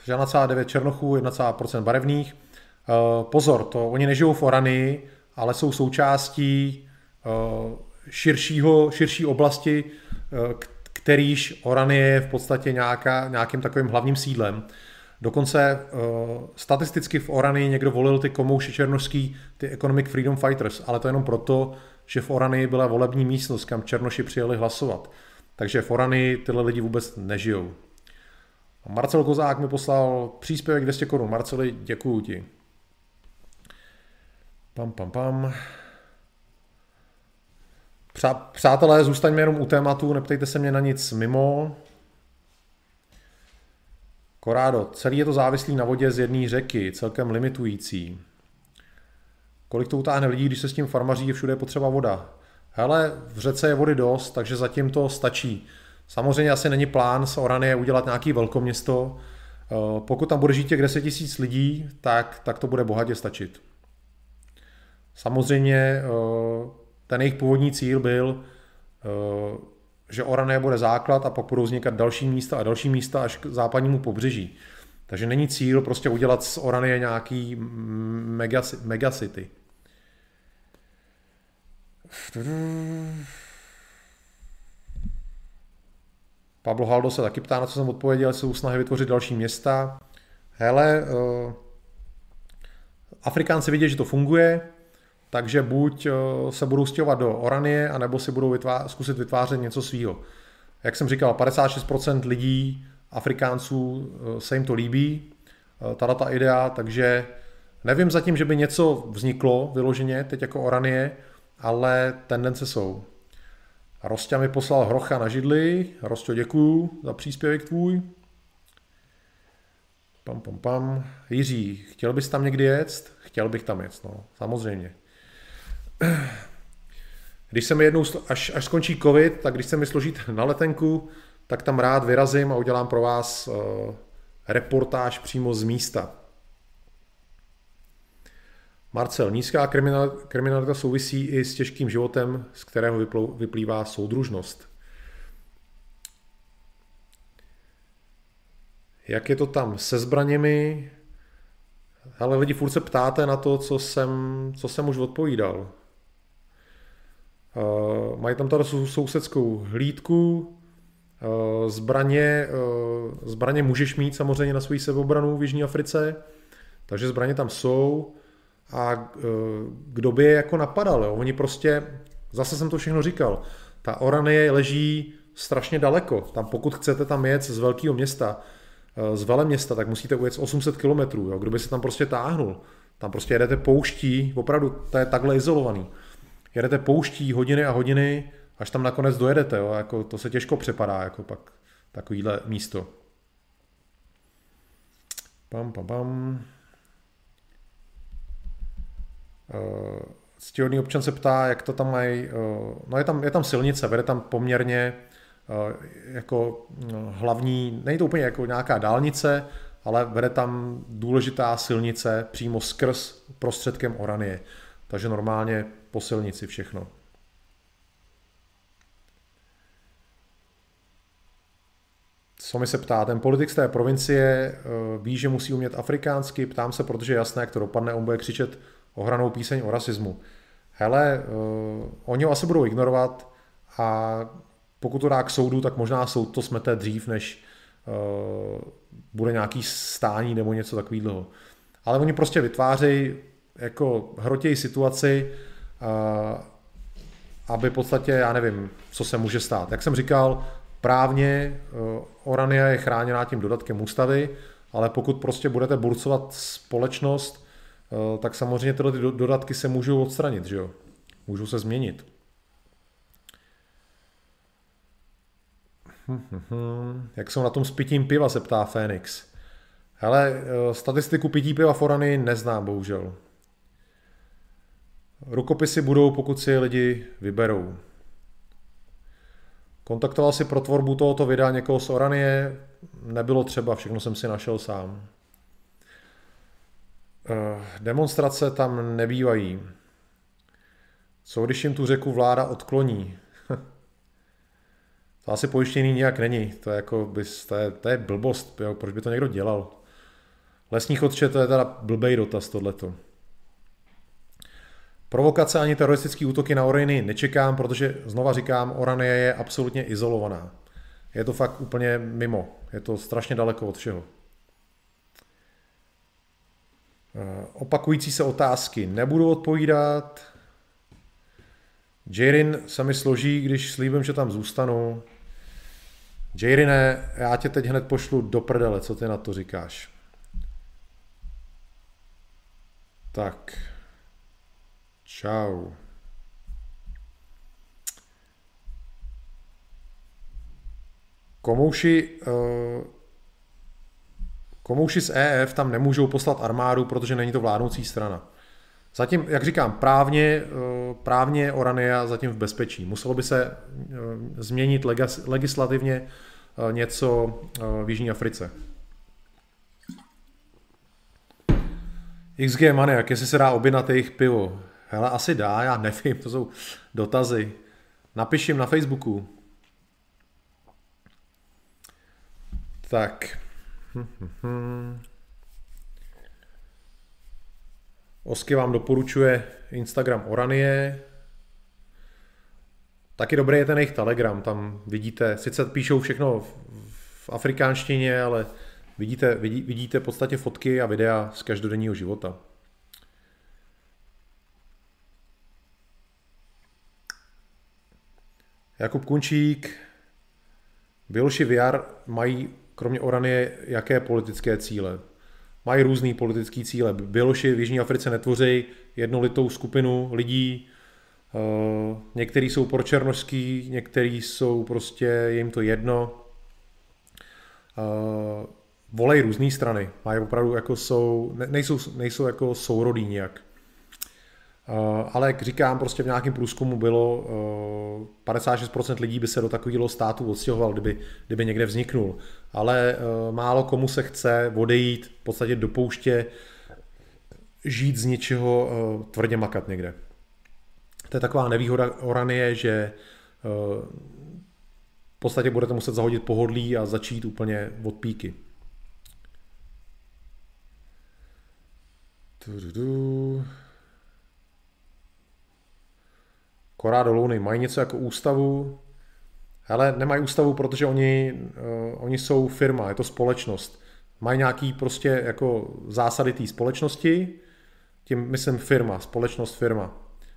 uh, 1,9 černochů, 1,% barevných. Uh, pozor, to oni nežijou v Oranii, ale jsou součástí uh, širšího, širší oblasti, uh, kterýž Oranie je v podstatě nějaká, nějakým takovým hlavním sídlem. Dokonce uh, statisticky v Oranii někdo volil ty komouši černošský, ty Economic Freedom Fighters, ale to jenom proto, že v Oranii byla volební místnost, kam Černoši přijeli hlasovat. Takže v Oranii tyhle lidi vůbec nežijou. Marcel Kozák mi poslal příspěvek 200 korun. Marceli, děkuju ti. Pam, pam, pam. Přá, přátelé, zůstaňme jenom u tématu, neptejte se mě na nic mimo. Korádo, celý je to závislý na vodě z jedné řeky, celkem limitující. Kolik to utáhne lidí, když se s tím farmaří, je všude potřeba voda. Hele, v řece je vody dost, takže zatím to stačí. Samozřejmě asi není plán z Oranie udělat nějaký velkoměsto. Eh, pokud tam bude žít těch 10 tisíc lidí, tak, tak to bude bohatě stačit. Samozřejmě eh, ten jejich původní cíl byl, eh, že Oranie bude základ a pak budou vznikat další místa a další místa až k západnímu pobřeží. Takže není cíl prostě udělat z Oranie nějaký megacity. Pablo Haldo se taky ptá, na co jsem odpověděl, jsou snahy vytvořit další města. Hele, uh, Afrikánci vidí, že to funguje, takže buď uh, se budou stěhovat do Oranie, anebo si budou vytvá- zkusit vytvářet něco svýho. Jak jsem říkal, 56% lidí, Afrikánců, uh, se jim to líbí, tato ta idea, takže nevím zatím, že by něco vzniklo vyloženě, teď jako Oranie, ale tendence jsou. Rostě mi poslal hrocha na židli. Rostě, děkuju za příspěvek tvůj. Pam, pam, pam. Jiří, chtěl bys tam někdy jet? Chtěl bych tam jet, no, samozřejmě. Když se mi jednou, až, až skončí covid, tak když se mi složit na letenku, tak tam rád vyrazím a udělám pro vás uh, reportáž přímo z místa. Marcel, nízká kriminalita souvisí i s těžkým životem, z kterého vyplývá soudružnost. Jak je to tam se zbraněmi? Ale lidi furt se ptáte na to, co jsem, co jsem už odpovídal. Uh, mají tam tady sousedskou hlídku, uh, zbraně, uh, zbraně můžeš mít samozřejmě na svoji sebeobranu v Jižní Africe, takže zbraně tam jsou a kdo by je jako napadal. Jo? Oni prostě, zase jsem to všechno říkal, ta Oranie leží strašně daleko. Tam pokud chcete tam jet z velkého města, z města, tak musíte ujet 800 km. Kdo by se tam prostě táhnul? Tam prostě jedete pouští, opravdu to je takhle izolovaný. Jedete pouští hodiny a hodiny, až tam nakonec dojedete. Jo? Jako, to se těžko přepadá, jako pak takovýhle místo. Pam, pam, pam. Ctihodný občan se ptá, jak to tam mají. Eh, no je tam, je tam silnice, vede tam poměrně eh, jako no, hlavní, není to úplně jako nějaká dálnice, ale vede tam důležitá silnice přímo skrz prostředkem Oranie. Takže normálně po silnici všechno. Co mi se ptá, ten politik z té provincie eh, ví, že musí umět afrikánsky, ptám se, protože je jasné, jak to dopadne, on bude křičet ohranou píseň o rasismu. Hele, uh, oni ho asi budou ignorovat a pokud to dá k soudu, tak možná soud to smete dřív, než uh, bude nějaký stání nebo něco takového. Ale oni prostě vytvářejí jako hrotějí situaci, aby v podstatě, já nevím, co se může stát. Jak jsem říkal, právně uh, Orania je chráněná tím dodatkem ústavy, ale pokud prostě budete burcovat společnost, Eh, tak samozřejmě tyhle dodatky se můžou odstranit, že jo? Můžou se změnit. Jak jsou na tom s pitím piva, se ptá Fénix. Hele, eh, statistiku pití piva Forany neznám, bohužel. Rukopisy budou, pokud si je lidi vyberou. Kontaktoval si pro tvorbu tohoto videa někoho z Oranie? Nebylo třeba, všechno jsem si našel sám. Eh, demonstrace tam nebývají. Co když jim tu řeku vláda odkloní? to asi pojištěný nijak není. To je, jako bys, to je, to je blbost. Jo? Proč by to někdo dělal? Lesní chodče, to je teda blbej dotaz tohleto. Provokace ani teroristické útoky na Orany nečekám, protože znova říkám, Oranie je absolutně izolovaná. Je to fakt úplně mimo. Je to strašně daleko od všeho. Eh, opakující se otázky nebudu odpovídat. Jairin se mi složí, když slíbím, že tam zůstanu. Jairine, já tě teď hned pošlu do prdele, co ty na to říkáš? Tak. Čau. Komouši, uh, Komouši z EF tam nemůžou poslat armádu, protože není to vládnoucí strana. Zatím, jak říkám, právně, eh, právně Orania zatím v bezpečí. Muselo by se eh, změnit legislativně eh, něco v Jižní Africe. XG Maniak, jestli se dá objednat jejich pivo. Hele, asi dá, já nevím, to jsou dotazy. Napiším na Facebooku. Tak. Osky vám doporučuje Instagram Oranie. Taky dobrý je ten jejich Telegram, tam vidíte, sice píšou všechno v, v afrikánštině, ale vidíte, vidí, vidíte v podstatě fotky a videa z každodenního života. Jakub Kunčík, Běloši VR mají kromě Oranie jaké politické cíle? Mají různý politický cíle. Běloši v Jižní Africe netvoří jednolitou skupinu lidí, eh, někteří jsou pročernožský, někteří jsou prostě, je jim to jedno. Eh, volej různé strany, mají opravdu jako jsou, nejsou, nejsou jako sourodí nějak. Eh, ale jak říkám, prostě v nějakém průzkumu bylo 56% lidí by se do takového státu odstěhoval, kdyby, kdyby někde vzniknul. Ale málo komu se chce odejít v podstatě do pouště, žít z něčeho, tvrdě makat někde. To je taková nevýhoda Oranie, že v podstatě budete muset zahodit pohodlí a začít úplně od píky. Korádo Louny mají něco jako ústavu, ale nemají ústavu, protože oni, uh, oni jsou firma, je to společnost. Mají nějaký prostě jako zásady té společnosti, tím myslím firma, společnost firma.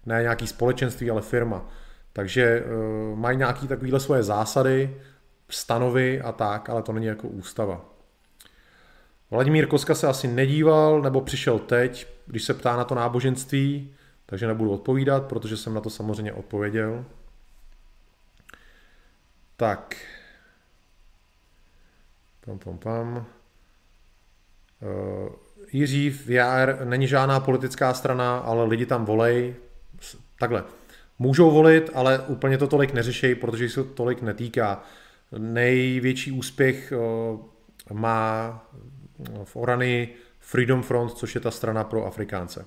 Ne nějaký společenství, ale firma. Takže uh, mají nějaký takovýhle svoje zásady, stanovy a tak, ale to není jako ústava. Vladimír Koska se asi nedíval, nebo přišel teď, když se ptá na to náboženství, takže nebudu odpovídat, protože jsem na to samozřejmě odpověděl. Tak. Pam, pam, pam. Uh, Jiří v JR není žádná politická strana, ale lidi tam volej. Takhle. Můžou volit, ale úplně to tolik neřešejí, protože se to tolik netýká. Největší úspěch uh, má v Orany Freedom Front, což je ta strana pro Afrikánce.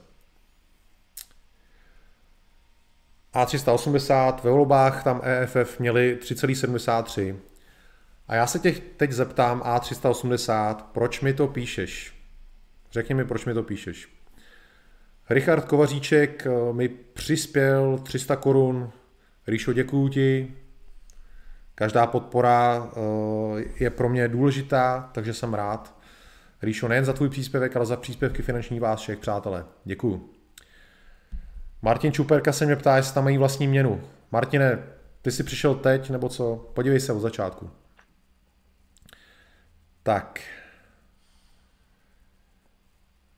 A380 ve volbách tam EFF měli 3,73. A já se těch teď zeptám A380, proč mi to píšeš? Řekni mi, proč mi to píšeš. Richard Kovaříček eh, mi přispěl 300 korun. Ríšo, děkuju ti. Každá podpora eh, je pro mě důležitá, takže jsem rád. Ríšo, nejen za tvůj příspěvek, ale za příspěvky finanční vás všech, přátelé. Děkuju. Martin Čuperka se mě ptá, jestli tam mají vlastní měnu. Martine, ty jsi přišel teď, nebo co? Podívej se od začátku. Tak.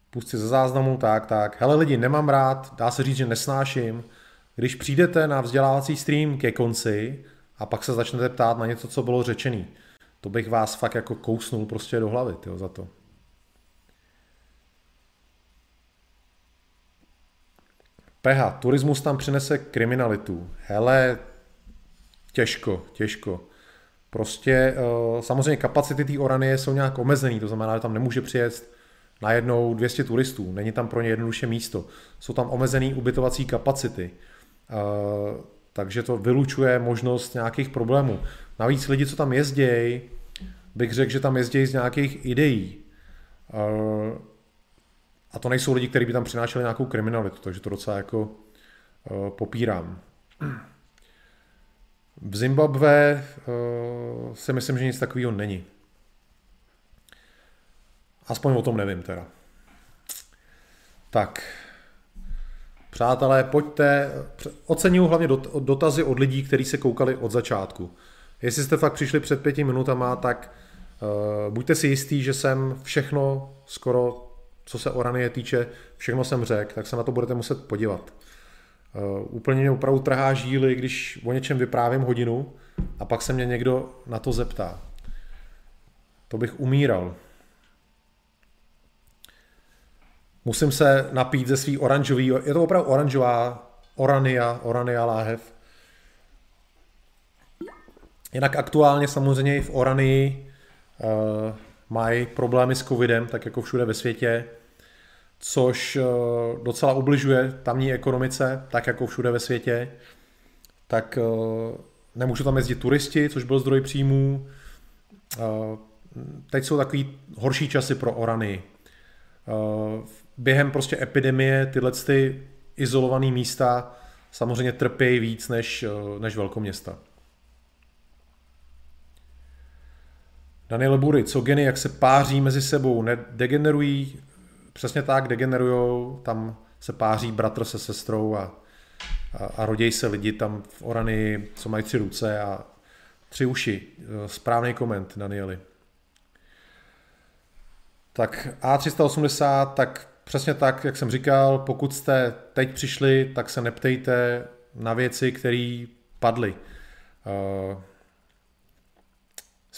Pust si ze záznamu, tak, tak. Hele lidi, nemám rád, dá se říct, že nesnáším, když přijdete na vzdělávací stream ke konci a pak se začnete ptát na něco, co bylo řečený. To bych vás fakt jako kousnul prostě do hlavy, tyjo, za to. Peha, turismus tam přinese kriminalitu. Hele, těžko, těžko. Prostě eh, samozřejmě kapacity té Oranie jsou nějak omezený, to znamená, že tam nemůže přijet najednou 200 turistů, není tam pro ně jednoduše místo. Jsou tam omezený ubytovací kapacity, eh, takže to vylučuje možnost nějakých problémů. Navíc lidi, co tam jezdějí, bych řekl, že tam jezdějí z nějakých ideí. Eh, a to nejsou lidi, kteří by tam přinášeli nějakou kriminalitu, takže to docela jako uh, popírám. V Zimbabve uh, si myslím, že nic takového není. Aspoň o tom nevím teda. Tak, přátelé, pojďte, oceňuji hlavně dotazy od lidí, kteří se koukali od začátku. Jestli jste fakt přišli před pěti minutama, tak uh, buďte si jistí, že jsem všechno skoro co se Oranie týče, všechno jsem řekl, tak se na to budete muset podívat. Uh, úplně mě opravdu trhá žíly, když o něčem vyprávím hodinu a pak se mě někdo na to zeptá. To bych umíral. Musím se napít ze svý oranžový, je to opravdu oranžová Orania, Orania láhev. Jinak aktuálně samozřejmě i v Oranii uh, mají problémy s covidem, tak jako všude ve světě což eh, docela ubližuje tamní ekonomice, tak jako všude ve světě. Tak eh, nemůžu tam jezdit turisti, což byl zdroj příjmů. Eh, teď jsou takový horší časy pro Orany. Během prostě epidemie tyhle ty izolované místa samozřejmě trpějí víc než, než velkoměsta. Daniel Bury, co geny, jak se páří mezi sebou, nedegenerují, přesně tak, degenerujou, tam se páří bratr se sestrou a, a, a rodějí se lidi tam v Orany, co mají tři ruce a tři uši. Správný koment, Danieli. Tak A380, tak přesně tak, jak jsem říkal, pokud jste teď přišli, tak se neptejte na věci, které padly. Eh,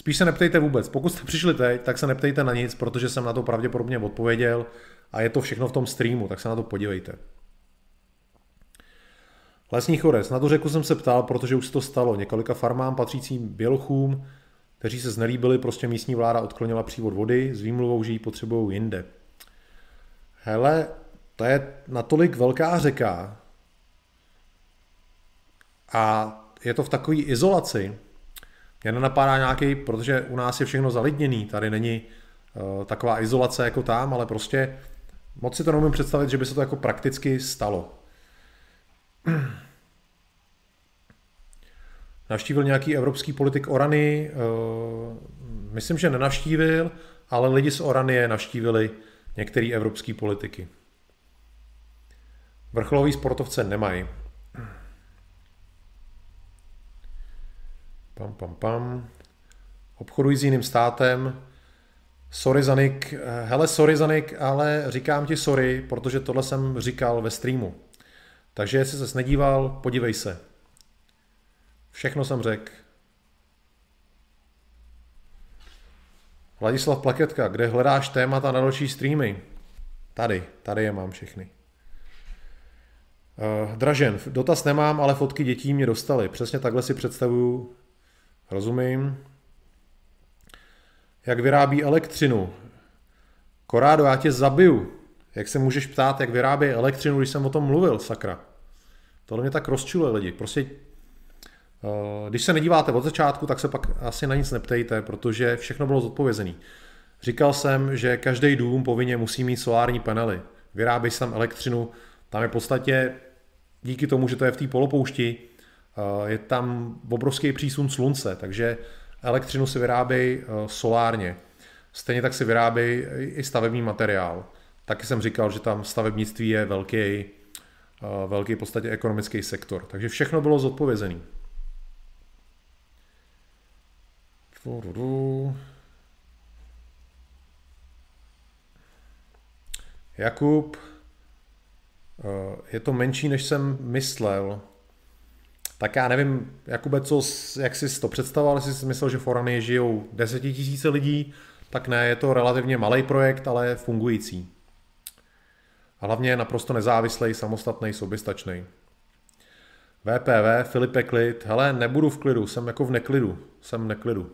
spíš se neptejte vůbec. Pokud jste přišli teď, tak se neptejte na nic, protože jsem na to pravděpodobně odpověděl a je to všechno v tom streamu, tak se na to podívejte. Lesní chorec. Na tu řeku jsem se ptal, protože už se to stalo. Několika farmám patřícím bělochům, kteří se znelíbili, prostě místní vláda odklonila přívod vody s výmluvou, že ji potřebují jinde. Hele, to je natolik velká řeka a je to v takové izolaci. Mě nenapadá nějaký, protože u nás je všechno zalidněný, tady není uh, taková izolace jako tam, ale prostě moc si to neumím představit, že by se to jako prakticky stalo. Navštívil nějaký evropský politik Orany? Uh, myslím, že nenavštívil, ale lidi z Orany je navštívili některý evropský politiky. Vrcholový sportovce nemají. Pam, pam, pam. Obchodují s jiným státem. Sorry Zanik, hele sorry Zanik, ale říkám ti sorry, protože tohle jsem říkal ve streamu. Takže jestli ses nedíval, podívej se. Všechno jsem řekl. Vladislav Plaketka, kde hledáš témata na další streamy? Tady, tady je mám všechny. Uh, Dražen, dotaz nemám, ale fotky dětí mě dostaly. Přesně takhle si představuju, rozumím. Jak vyrábí elektřinu? Korádo, já tě zabiju. Jak se můžeš ptát, jak vyrábí elektřinu, když jsem o tom mluvil, sakra. Tohle mě tak rozčuluje lidi. Prostě Eh, když se nedíváte od začátku, tak se pak asi na nic neptejte, protože všechno bylo zodpovězené. Říkal jsem, že každý dům povinně musí mít solární panely. Vyrábí se tam elektřinu, tam je v podstatě díky tomu, že to je v té polopoušti, je tam obrovský přísun slunce, takže elektřinu si vyrábí eh, solárně. Stejně tak si vyrábí i stavební materiál. Taky jsem říkal, že tam stavebnictví je velký, velký v podstatě ekonomický sektor. Takže všechno bylo zodpovězené. Jakub, eh, je to menší, než jsem myslel. Tak já nevím, Jakube, co, jak jsi to představoval, jestli jsi myslel, že Forany žijou desetitisíce lidí, tak ne, je to relativně malý projekt, ale fungující. A hlavně je naprosto nezávislý, samostatný, soběstačný. VPV, Filipe Klid, hele, nebudu v klidu, jsem jako v neklidu, jsem v neklidu.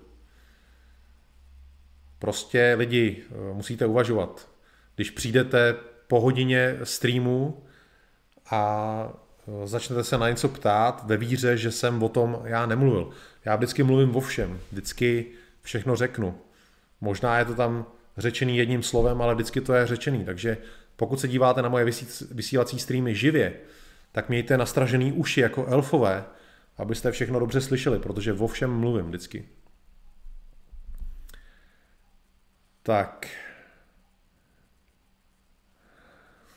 Prostě lidi, eh, musíte uvažovat. Když přijdete po hodině streamu a začnete se na něco ptát ve víře, že jsem o tom já nemluvil. Já vždycky mluvím o všem, vždycky všechno řeknu. Možná je to tam řečený jedním slovem, ale vždycky to je řečený. Takže pokud se díváte na moje vysílací streamy živě, tak mějte nastražený uši jako elfové, abyste všechno dobře slyšeli, protože o všem mluvím vždycky. Tak.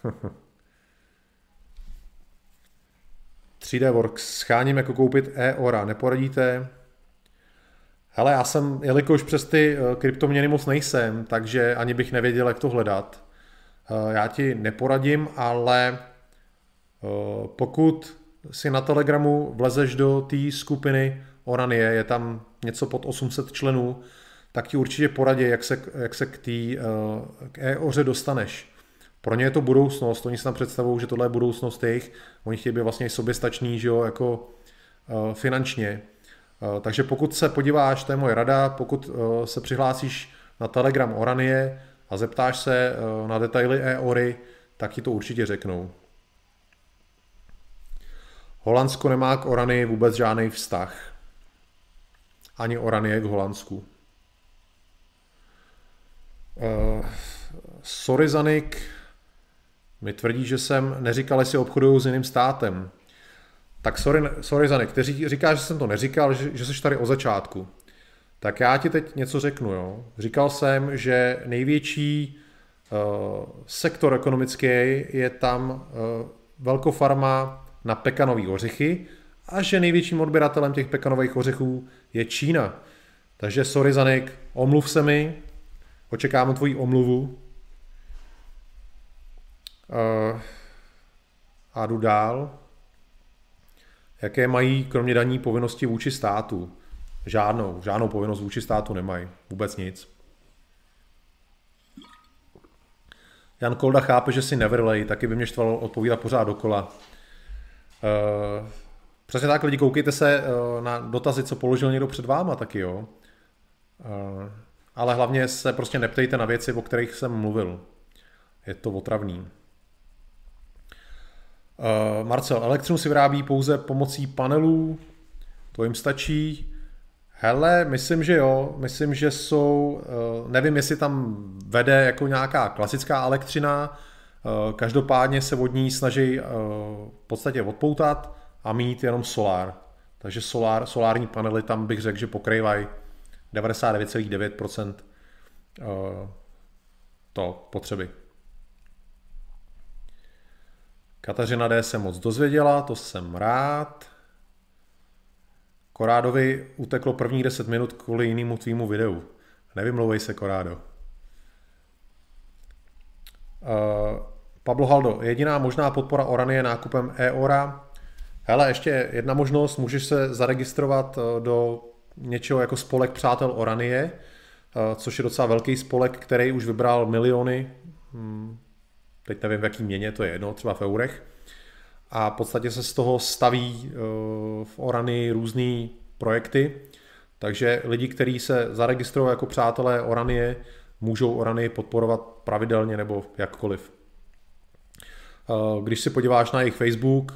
3D Works. Scháním jako koupit e-ora. Neporadíte? Hele, já jsem, jelikož přes ty eh, kryptoměny moc nejsem, takže ani bych nevěděl, jak to hledat. Eh, já ti neporadím, ale eh, pokud si na Telegramu vlezeš do té skupiny Oranie, je tam něco pod 800 členů, tak ti určitě poradí, jak se, jak se k té k e-oře dostaneš. Pro ně je to budoucnost, oni si tam představují, že tohle je budoucnost jejich, oni chtějí být vlastně soběstační, že jo, jako uh, finančně. Uh, takže pokud se podíváš, to je moje rada, pokud uh, se přihlásíš na Telegram Oranie a zeptáš se uh, na detaily e-ory, tak ti to určitě řeknou. Holandsko nemá k Orany vůbec žádný vztah. Ani Oranie k Holandsku. Uh, sorry Zanik, mi tvrdí, že jsem neříkal, jestli obchoduju s jiným státem. Tak sorry, sorry Zanik, ty říkáš, že jsem to neříkal, že, že jsi tady o začátku. Tak já ti teď něco řeknu. Jo. Říkal jsem, že největší uh, sektor ekonomický je tam uh, velkofarma na pekanové ořechy a že největším odběratelem těch pekanových ořechů je Čína. Takže sorry Zanik, omluv se mi, očekávám tvoji omluvu. Uh, a jdu dál. Jaké mají kromě daní povinnosti vůči státu? Žádnou, žádnou povinnost vůči státu nemají. Vůbec nic. Jan Kolda chápe, že si nevrlej, taky by mě štvalo odpovídat pořád dokola. Uh, přesně tak, lidi, koukejte se uh, na dotazy, co položil někdo před váma taky, jo. Ale hlavně se prostě neptejte na věci, o kterých jsem mluvil. Je to otravný. Uh, Marcel, elektřinu si vyrábí pouze pomocí panelů, to jim stačí. Hele, myslím, že jo. Myslím, že jsou, eh, nevím, jestli tam vede jako nějaká klasická elektřina, eh, každopádně se od ní snaží eh, v podstatě odpoutat a mít jenom solár. Takže solár, solární panely tam bych řekl, že pokrývají 99,9% to potřeby. Kateřina D. se moc dozvěděla, to jsem rád. Korádovi uteklo prvních 10 minut kvůli jinému tvýmu videu. Nevymlouvej se, Korádo. Uh, Pablo Haldo, jediná možná podpora Orany je nákupem EORA. Hele, ještě jedna možnost, můžeš se zaregistrovat eh, do něčeho jako spolek Přátel Oranie, uh, což je docela velký spolek, který už vybral miliony, hmm, teď nevím v jaký měně, to je jedno, třeba v eurech, a v podstatě se z toho staví eh, v Orany různé projekty, takže lidi, kteří se zaregistrují jako přátelé Oranie, můžou Orany podporovat pravidelně nebo jakkoliv. Eh, když si podíváš na jejich Facebook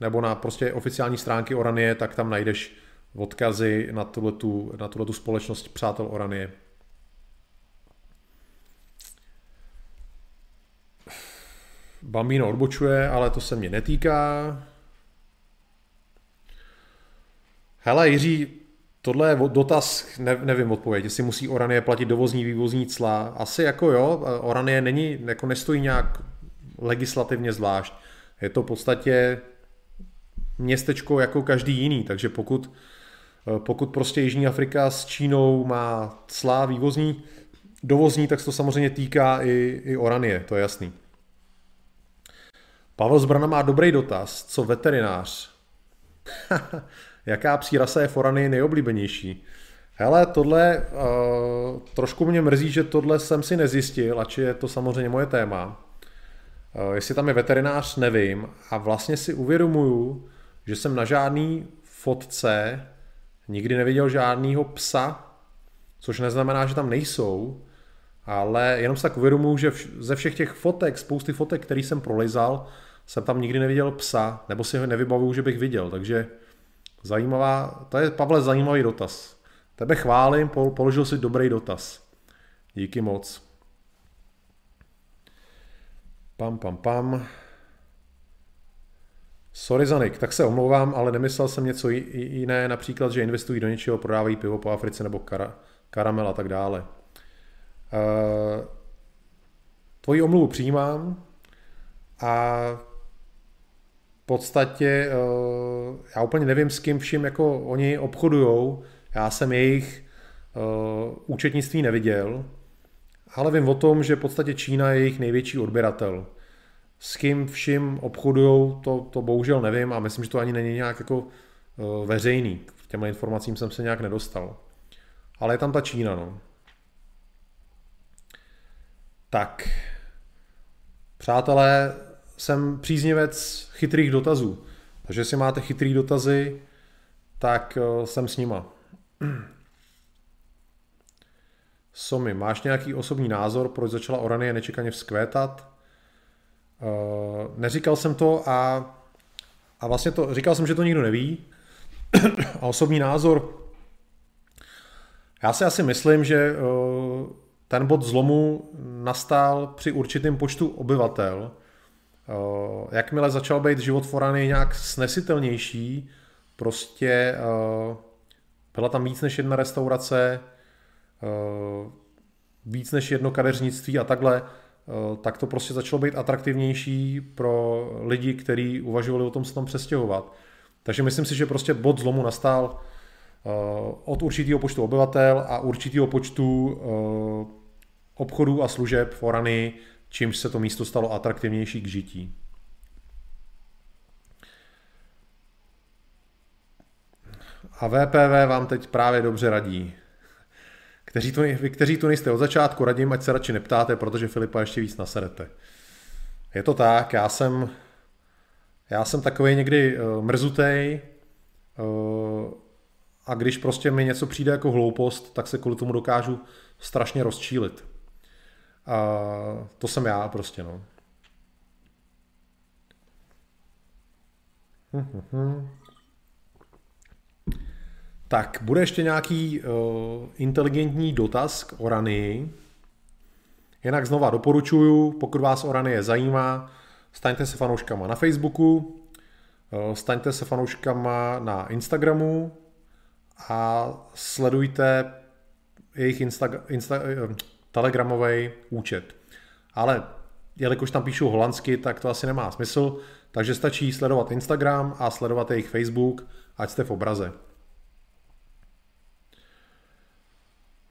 nebo na prostě oficiální stránky Oranie, tak tam najdeš odkazy na tuhletu, na tuhletu společnost Přátel Oranie. Bambino odbočuje, ale to se mě netýká. Hele, Jiří, tohle je dotaz, ne, nevím odpověď, jestli musí Oranie platit dovozní, vývozní cla. Asi jako jo, Oranie není, jako nestojí nějak legislativně zvlášť. Je to v podstatě městečko jako každý jiný, takže pokud, pokud prostě Jižní Afrika s Čínou má clá vývozní, dovozní, tak se to samozřejmě týká i, i Oranie, to je jasný. Pavel Zbrana má dobrý dotaz. Co veterinář? Jaká psí rasa je forany nejoblíbenější? Hele, tohle uh, trošku mě mrzí, že tohle jsem si nezjistil, ač je to samozřejmě moje téma. Uh, jestli tam je veterinář, nevím. A vlastně si uvědomuju, že jsem na žádný fotce nikdy neviděl žádného psa, což neznamená, že tam nejsou, ale jenom se tak uvědomuju, že ze všech těch fotek, spousty fotek, který jsem prolizal, jsem tam nikdy neviděl psa, nebo si ho nevybavuju, že bych viděl, takže zajímavá, to je Pavle zajímavý dotaz. Tebe chválím, položil si dobrý dotaz. Díky moc. Pam, pam, pam. Sorry Zanik, tak se omlouvám, ale nemyslel jsem něco jiné, například, že investují do něčeho, prodávají pivo po Africe nebo kara, karamel a tak dále. Uh, tvoji omluvu přijímám a podstatě uh, já úplně nevím, s kým vším jako oni obchodujou. Já jsem jejich uh, účetnictví neviděl, ale vím o tom, že v podstatě Čína je jejich největší odběratel. S kým vším obchodují, to, to bohužel nevím a myslím, že to ani není nějak jako uh, veřejný. K těm informacím jsem se nějak nedostal. Ale je tam ta Čína, no. Tak. Přátelé, jsem příznivec chytrých dotazů. Takže jestli máte chytrý dotazy, tak eh, jsem s nima. Somi, máš nějaký osobní názor, proč začala Oranie nečekaně vzkvétat? Uh, neříkal jsem to a, a vlastně to, říkal jsem, že to nikdo neví. a osobní názor, já si asi myslím, že uh, ten bod zlomu nastal při určitém počtu obyvatel. Eh, jakmile začal být život v Orany nějak snesitelnější, prostě eh, byla tam víc než jedna restaurace, eh, víc než jedno kadeřnictví a takhle, tak to prostě začalo být atraktivnější pro lidi, kteří uvažovali o tom se tam přestěhovat. Takže myslím si, že prostě bod zlomu nastal od určitého počtu obyvatel a určitého počtu obchodů a služeb v Orany, čímž se to místo stalo atraktivnější k žití. A VPV vám teď právě dobře radí. Kteří tu, vy, kteří tu nejste od začátku, radím, ať se radši neptáte, protože Filipa ještě víc naserete. Je to tak, já jsem, já jsem takový někdy uh, mrzutej uh, a když prostě mi něco přijde jako hloupost, tak se kvůli tomu dokážu strašně rozčílit. A to jsem já prostě, no. Tak, bude ještě nějaký uh, inteligentní dotaz k Orany. Jinak znova doporučuju, pokud vás Oranie zajímá, staňte se fanouškama na Facebooku, uh, staňte se fanouškama na Instagramu a sledujte jejich Insta, Insta, uh, telegramový účet. Ale jelikož tam píšu holandsky, tak to asi nemá smysl, takže stačí sledovat Instagram a sledovat jejich Facebook, ať jste v obraze.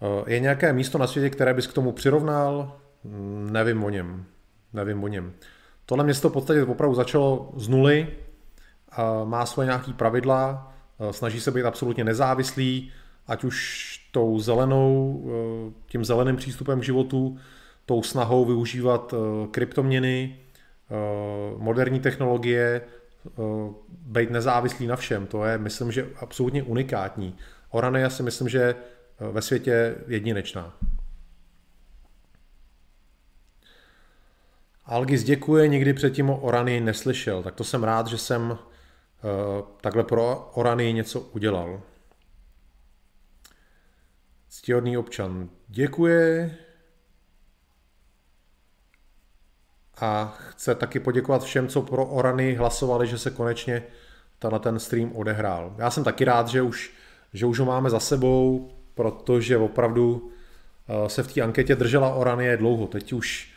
Eh, je nějaké místo na světě, které bys k tomu přirovnal? Mm, nevím o něm. Nevím o něm. Tohle město v podstatě opravdu začalo z nuly, má svoje nějaké pravidla, eh, snaží se být absolutně nezávislý, ať už tou zelenou, eh, tím zeleným přístupem k životu, tou snahou využívat eh, kryptoměny, eh, moderní technologie, být nezávislý na všem. To je, myslím, že absolutně unikátní. Orany, já si myslím, že ve světě jedinečná. Algis děkuje, nikdy předtím o Orany neslyšel, tak to jsem rád, že jsem takhle pro Orany něco udělal. Ctihodný občan děkuje a chce taky poděkovat všem, co pro Orany hlasovali, že se konečně tenhle ten stream odehrál. Já jsem taky rád, že už, že už ho máme za sebou, protože opravdu eh, se v té anketě držela Oranie dlouho. Teď už,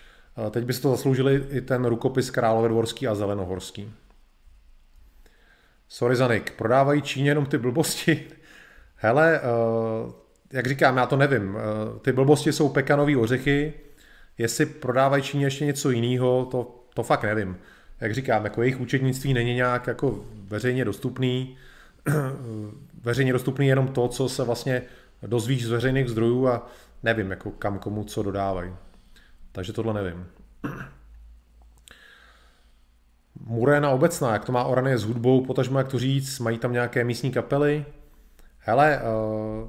eh, teď by to zasloužili i ten rukopis Královedvorský a Zelenohorský. Sorry Zanik, prodávají Číně jenom ty blbosti? Hele, eh, jak říkám, já to nevím. Eh, ty blbosti jsou pekanový ořechy, jestli prodávají Číně ještě něco jiného, to, to fakt nevím. Jak říkám, jako jejich účetnictví není nějak jako veřejně dostupný, veřejně dostupný jenom to, co se vlastně dozvíš z veřejných zdrojů a nevím, jako kam komu co dodávají. Takže tohle nevím. Muréna obecná, jak to má Oranie s hudbou, potažmo jak to říct, mají tam nějaké místní kapely. Hele, uh,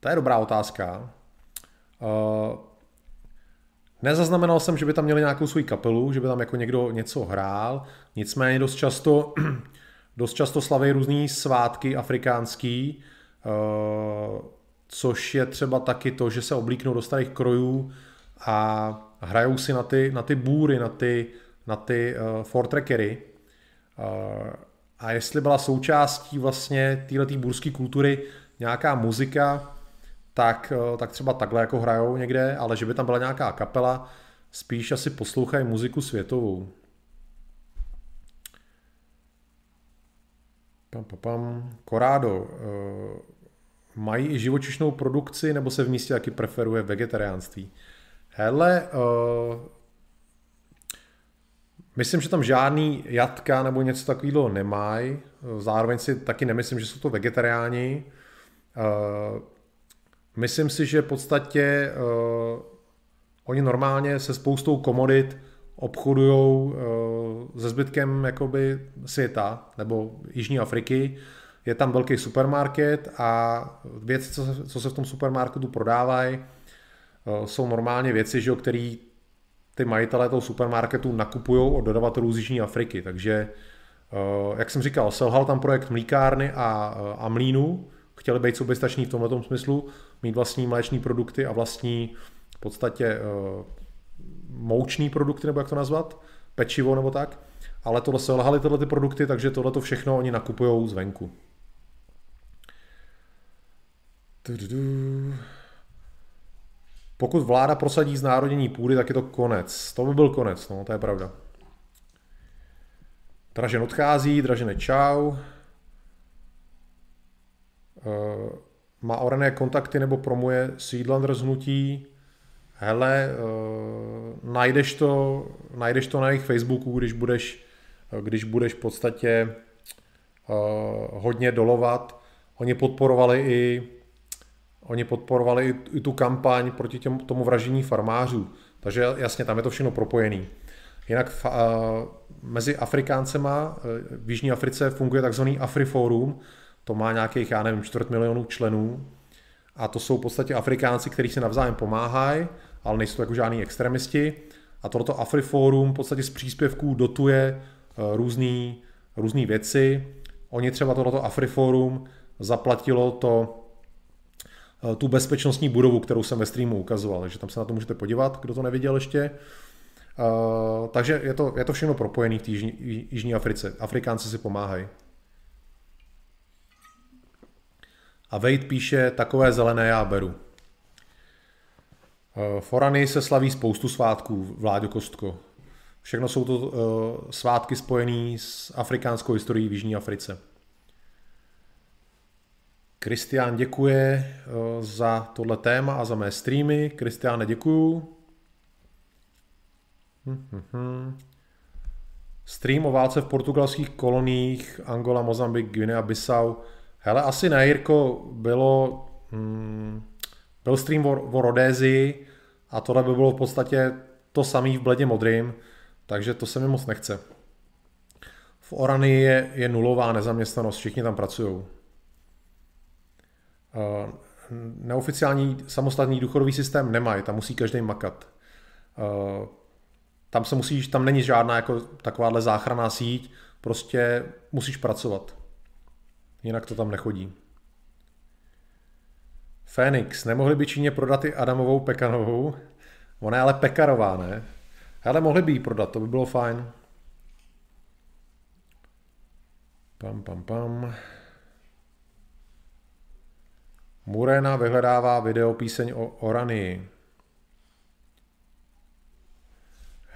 to je dobrá otázka. Uh, nezaznamenal jsem, že by tam měli nějakou svou kapelu, že by tam jako někdo něco hrál, nicméně dost často, dost často slaví různý svátky afrikánský, uh, což je třeba taky to, že se oblíknou do starých krojů a hrajou si na ty, na ty bůry, na ty, na ty uh, fortrackery. Uh, a jestli byla součástí vlastně této bůrské kultury nějaká muzika, tak, eh, tak třeba takhle jako hrajou někde, ale že by tam byla nějaká kapela, spíš asi poslouchají muziku světovou. Pam, pam, pam. Korádo, eh, mají i živočišnou produkci, nebo se v místě taky preferuje vegetariánství? Hele, uh, myslím, že tam žádný jatka nebo něco takového nemají. Zároveň si taky nemyslím, že jsou to vegetariáni. Uh, Myslím si, že v podstatě uh, oni normálně se spoustou komodit obchodují uh, se zbytkem jakoby světa nebo Jižní Afriky. Je tam velký supermarket a věci, co se, co se v tom supermarketu prodávají, uh, jsou normálně věci, že, které ty majitelé toho supermarketu nakupují od dodavatelů z Jižní Afriky. Takže, jak jsem říkal, selhal tam projekt mlíkárny a, a mlínu, chtěli být soběstační v tomto smyslu, mít vlastní mléční produkty a vlastní podstatě uh, moučný produkty, nebo jak to nazvat, pečivo nebo tak, ale tohle se lhaly tyhle ty produkty, takže tohle to všechno oni nakupují zvenku. Pokud vláda prosadí znárodnění půdy, tak je to konec. To by byl konec, no, to je pravda. Dražen odchází, Dražené čau. Uh, má Orané kontakty nebo promuje Seedland rozhnutí. Hele, uh, najdeš, to, najdeš to na jejich Facebooku, když budeš, když budeš v podstatě uh, hodně dolovat. Oni podporovali i Oni podporovali i, tu kampaň proti těm, tomu vraždění farmářů. Takže jasně, tam je to všechno propojený. Jinak v, uh, mezi Afrikáncema v Jižní Africe funguje takzvaný AfriForum, to má nějakých, já nevím, čtvrt milionů členů a to jsou v podstatě Afrikánci, kteří si navzájem pomáhají, ale nejsou to jako žádní extremisti. A toto AfriForum v podstatě z příspěvků dotuje různé různý věci. Oni třeba toto AfriForum zaplatilo to Eh, tu bezpečnostní budovu, kterou jsem ve streamu ukazoval, takže tam se na to můžete podívat, kdo to neviděl ještě. Uh, takže je to, je to všechno propojené v té jižní, jižní Africe. Afrikánci si pomáhají. A Wade píše, takové zelené já beru. Uh, Forany se slaví spoustu svátků, Vláďo Kostko. Všechno jsou to uh, svátky spojené s afrikánskou historií v Jižní Africe. Kristián děkuje eh, za tohle téma a za mé streamy. Kristiáne, děkuju. Hm, Stream o válce v portugalských koloniích Angola, Mozambik, Guinea, Bissau. Hele, asi ne, Jirko, bylo, hmm, byl stream o, o Rodézii a tohle by bylo v podstatě to samý v bledě modrým, takže to se mi moc nechce. V Orany je, je nulová nezaměstnanost, všichni tam pracují. Eh, neoficiální samostatný důchodový systém nemají, tam musí každý makat. Eh, tam se musíš, tam není žádná jako takováhle záchranná síť, prostě musíš pracovat. Jinak to tam nechodí. Fénix, nemohli by Číně prodat i Adamovou Pekanovou? Ona je ale Pekarová, ne? Ale mohli by ji prodat, to by bylo fajn. Pam, pam, pam. Murena vyhledává video píseň o Oranii.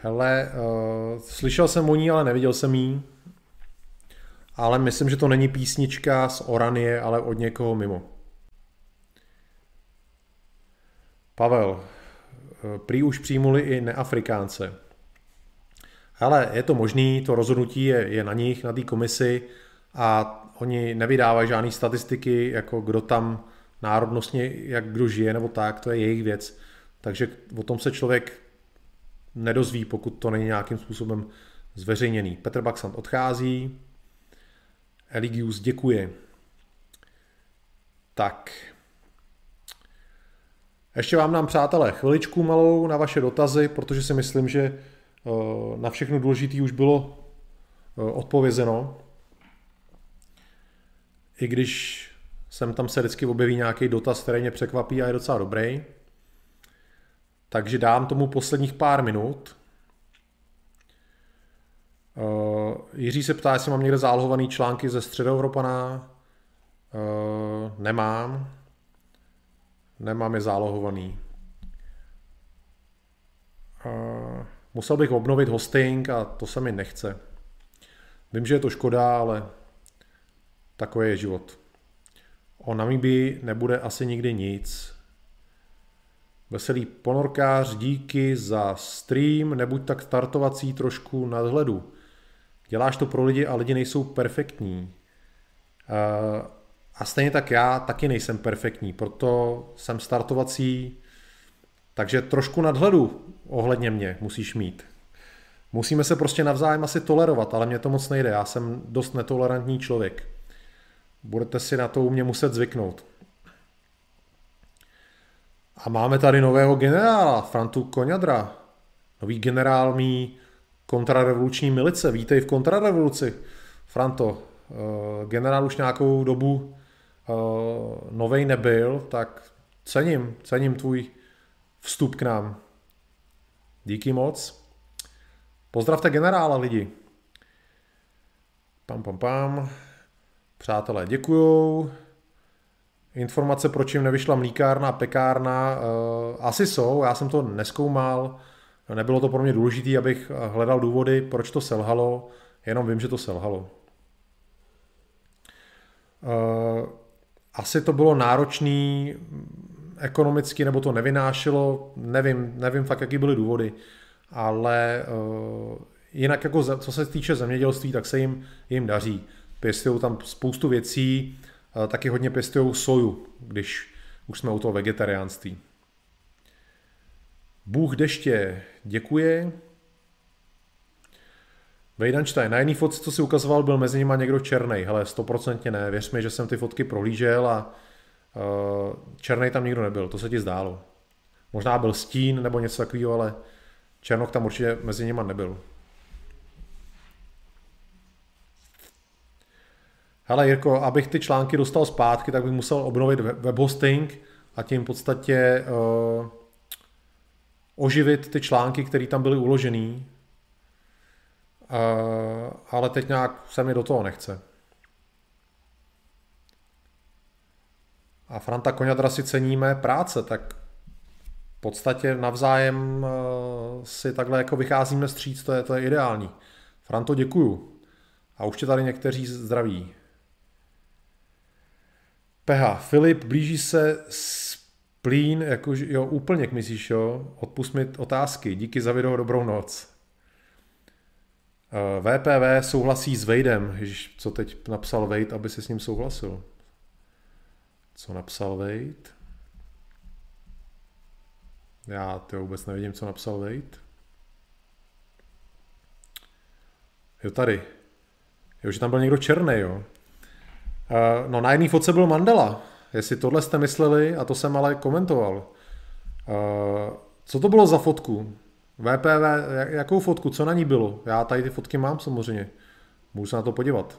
Hele, uh, slyšel jsem o ní, ale neviděl jsem jí. Ale myslím, že to není písnička z Oranie, ale od někoho mimo. Pavel, uh, prý už přijmuli i neafrikánce. Ale je to možný, to rozhodnutí je, je na nich, na té komisi a oni nevydávají žádné statistiky, jako kdo tam národnostně, jak kdo žije nebo tak, to je jejich věc. Takže o tom se člověk nedozví, pokud to není nějakým způsobem zveřejněný. Petr Baxant odchází, Eligius děkuje. Tak. Ještě vám dám, přátelé, chviličku malou na vaše dotazy, protože si myslím, že eh, na všechno důležité už bylo eh, odpovězeno. I když sem tam se vždycky objeví nějaký dotaz, který mě překvapí a je docela dobrý. Takže dám tomu posledních pár minut. Uh, Jiří se ptá, jestli mám někde zálohovaný články ze Středoevropana. Uh, nemám. Nemám je zálohovaný. Uh, musel bych obnovit hosting a to se mi nechce. Vím, že je to škoda, ale takový je život. O Namibii nebude asi nikdy nic. Veselý ponorkář, díky za stream, nebuď tak startovací trošku nadhledu. Děláš to pro lidi a lidi nejsou perfektní. Eh, a stejně tak já taky nejsem perfektní, proto jsem startovací, takže trošku nadhledu ohledně mě musíš mít. Musíme se prostě navzájem asi tolerovat, ale mě to moc nejde, já jsem dost netolerantní člověk. Budete si na to u mě muset zvyknout. A máme tady nového generála, Frantu Koňadra. Nový generál mý kontrarevoluční milice. Vítej v kontrarevoluci. Franto, eh, generál už nějakou dobu eh, novej nebyl, tak cením, cením tvůj vstup k nám. Díky moc. Pozdravte generála lidi. Pam, pam, pam. Přátelé, děkujou. Informace, proč jim nevyšla mlíkárna, pekárna, uh, asi jsou, já jsem to neskoumal, nebylo to pro mě důležité, abych hledal důvody, proč to selhalo, jenom vím, že to selhalo. Uh, asi to bylo náročný ekonomicky, nebo to nevynášelo, nevím, nevím fakt, jaký byly důvody, ale uh, jinak jako co se týče zemědělství, tak se jim, jim daří. Pěstují tam spoustu věcí, uh, taky hodně pěstují soju, když už jsme u toho vegetariánství. Bůh deště děkuje. Vejdanstein, na jiný fotce, co si ukazoval, byl mezi nimi někdo černý. Hele, stoprocentně ne, věř mi, že jsem ty fotky prohlížel a uh, černý tam nikdo nebyl, to se ti zdálo. Možná byl stín nebo něco takového, ale černok tam určitě mezi nimi nebyl. Hele Jirko, abych ty články dostal zpátky, tak bych musel obnovit web hosting a tím v podstatě uh, oživit ty články, které tam byly uložený, uh, ale teď nějak se mi do toho nechce. A Franta Koňadra si ceníme práce, tak v podstatě navzájem uh, si takhle jako vycházíme stříc, to je, to je ideální. Franto, děkuju. A už tě tady někteří zdraví. Peha, Filip, blíží se Plín, jakože, jo, úplněk myslíš, jo? Odpust mi otázky, díky za video, dobrou noc. VPV eh, souhlasí s Vejdem, Ježiš, co teď napsal Vejd, aby se s ním souhlasil. Co napsal Vejd? Já to vůbec nevidím, co napsal Vejd. Jo, tady. Jo, že tam byl někdo černý, jo. Uh, no na jedné fotce byl Mandela. Jestli tohle jste mysleli, a to jsem ale komentoval. Uh, co to bylo za fotku? VPV, jakou fotku, co na ní bylo? Já tady ty fotky mám samozřejmě. Můžu se na to podívat.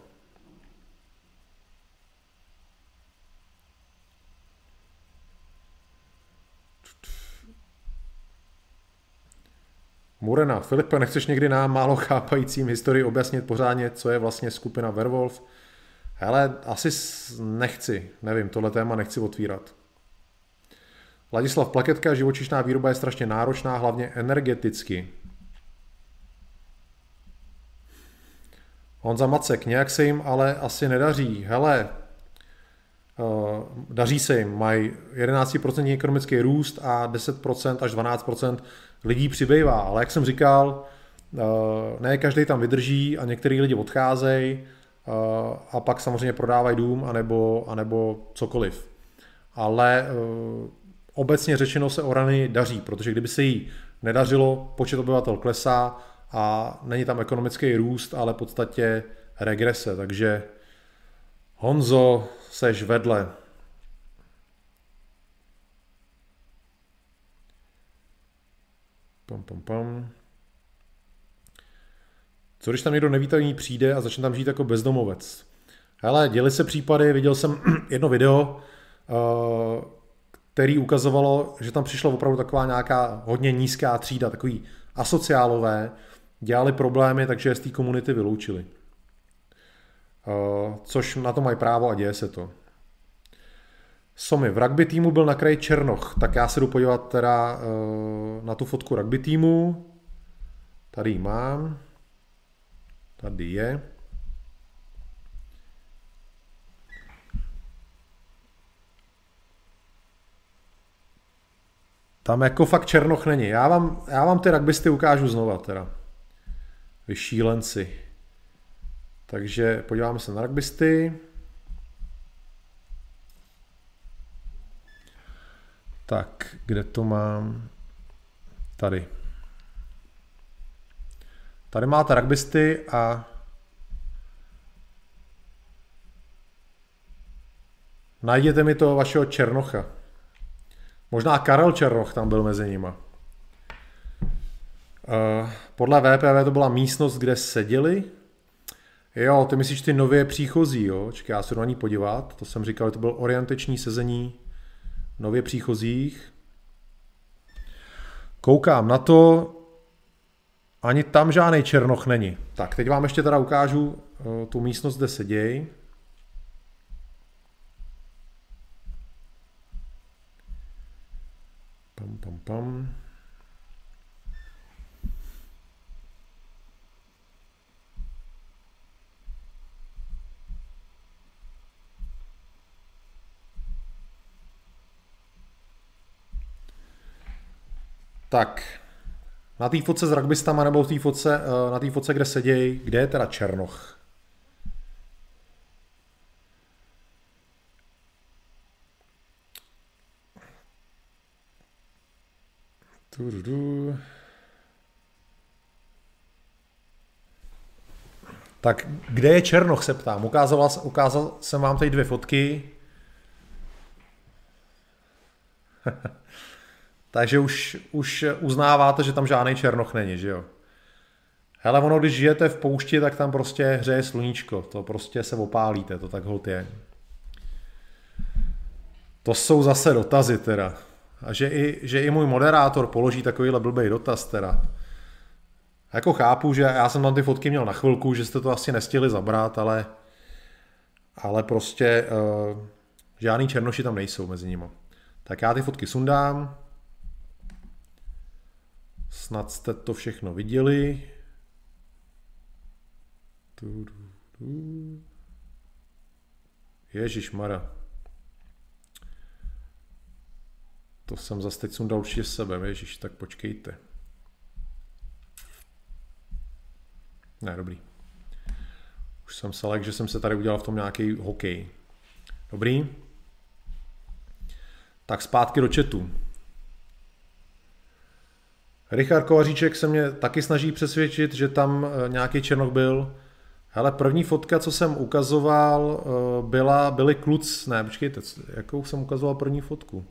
Murena, Filipe, nechceš někdy nám málo chápajícím historii objasnit pořádně, co je vlastně skupina Werwolf? Hele, asi nechci, nevím, tohle téma nechci otvírat. Ladislav Plaketka, živočišná výroba je strašně náročná, hlavně energeticky. Honza Macek, nějak se jim ale asi nedaří. Hele, uh, daří se jim, mají 11% ekonomický růst a 10% až 12% lidí přibývá. Ale jak jsem říkal, uh, ne každý tam vydrží a některý lidi odcházejí a pak samozřejmě prodávají dům anebo, anebo cokoliv. Ale e, obecně řečeno se Orany daří, protože kdyby se jí nedařilo, počet obyvatel klesá a není tam ekonomický růst, ale v podstatě regrese. Takže Honzo, seš vedle. Pom, pom, pom. Co když tam někdo nevítavý přijde a začne tam žít jako bezdomovec? Hele, děli se případy, viděl jsem jedno video, eh, který ukazovalo, že tam přišla opravdu taková nějaká hodně nízká třída, takový asociálové, dělali problémy, takže je z té komunity vyloučili. Eh, což na to mají právo a děje se to. Somy, v rugby týmu byl na kraji Černoch, tak já se jdu podívat teda eh, na tu fotku rugby týmu. Tady ji mám. Tady je. Tam jako fakt Černoch není. Já vám, já vám ty rugbysty ukážu znova teda. Vy šílenci. Takže podíváme se na rugbysty. Tak, kde to mám? Tady. Tady máte rugbysty a najděte mi toho vašeho Černocha. Možná Karel Černoch tam byl mezi nima. Uh, podle VPV to byla místnost, kde seděli. Jo, ty myslíš ty nově příchozí, jo? Čekaj, já se na ní podívat. To jsem říkal, to byl orientační sezení nově příchozích. Koukám na to, ani tam žádný černoch není. Tak, teď vám ještě teda ukážu uh, tu místnost, kde sedějí. Pam, pam, pam. Tak, na té fotce s rugbystama nebo v té fotce, eh, na té fotce, kde sedějí, kde je teda Černoch? Tak kde je Černoch, se ptám. Ukázal, ukázal jsem vám tady dvě fotky. Takže už, už uznáváte, že tam žádný černoch není, že jo? Hele, ono, když žijete v poušti, tak tam prostě hřeje sluníčko. To prostě se opálíte, to tak hod je. To jsou zase dotazy teda. A že i, že i můj moderátor položí takovýhle blbý dotaz teda. Jako chápu, že já jsem tam ty fotky měl na chvilku, že jste to asi nestihli zabrat, ale, ale prostě uh, žádný černoši tam nejsou mezi nimi. Tak já ty fotky sundám. Snad jste to všechno viděli. Ježíš Mara. To jsem zase teď sundal určitě sebe, ježíš, tak počkejte. Ne, dobrý. Už jsem se že jsem se tady udělal v tom nějaký hokej. Dobrý. Tak zpátky do chatu. Richard Kovaříček se mě taky snaží přesvědčit, že tam eh, nějaký černoch byl. Ale první fotka, co jsem ukazoval, eh, byla, byly kluc, ne, počkejte, jakou jsem ukazoval první fotku?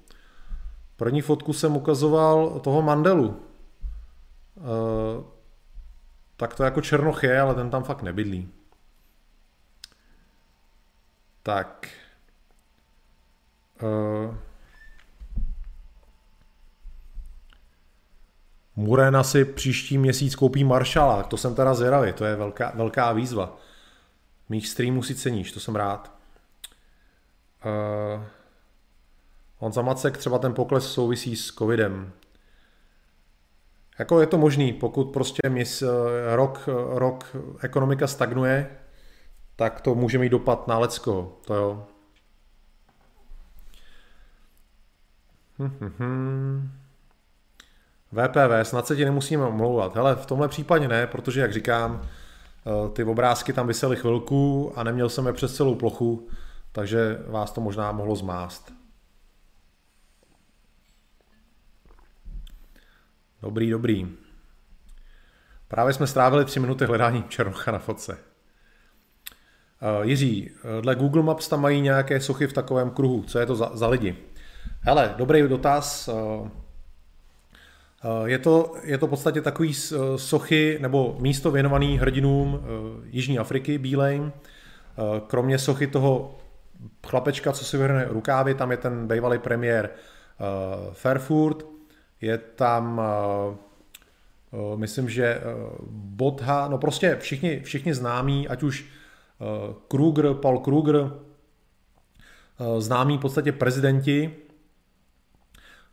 První fotku jsem ukazoval toho Mandelu. Eh, tak to jako černoch je, ale ten tam fakt nebydlí. Tak. Murena si příští měsíc koupí Maršala, to jsem teda zvědavý, to je velká, velká výzva. Mých streamů si ceníš, to jsem rád. Uh, on za Macek třeba ten pokles souvisí s covidem. Jako je to možný, pokud prostě měs, rok, rok ekonomika stagnuje, tak to může mít dopad na Lecko, to jo. Hm, hm, hm. VPV, snad se ti nemusíme omlouvat. Hele, v tomhle případě ne, protože, jak říkám, eh, ty obrázky tam vysely chvilku a neměl jsem je přes celou plochu, takže vás to možná mohlo zmást. Dobrý, dobrý. Právě jsme strávili tři minuty hledání Černocha na fotce. Uh, Jiří, eh, dle Google Maps tam mají nějaké sochy v takovém kruhu. Co je to za, za lidi? Hele, dobrý dotaz. Uh, je to, je to v podstatě takový eh, sochy nebo místo věnovaný hrdinům eh, Jižní Afriky, bílejm. Kromě sochy toho chlapečka, co si vyhrne rukávy, tam je ten bývalý premiér Fairfurt, je tam myslím, že Botha, no prostě všichni, všichni známí, ať už Kruger, Paul Kruger, známí v podstatě prezidenti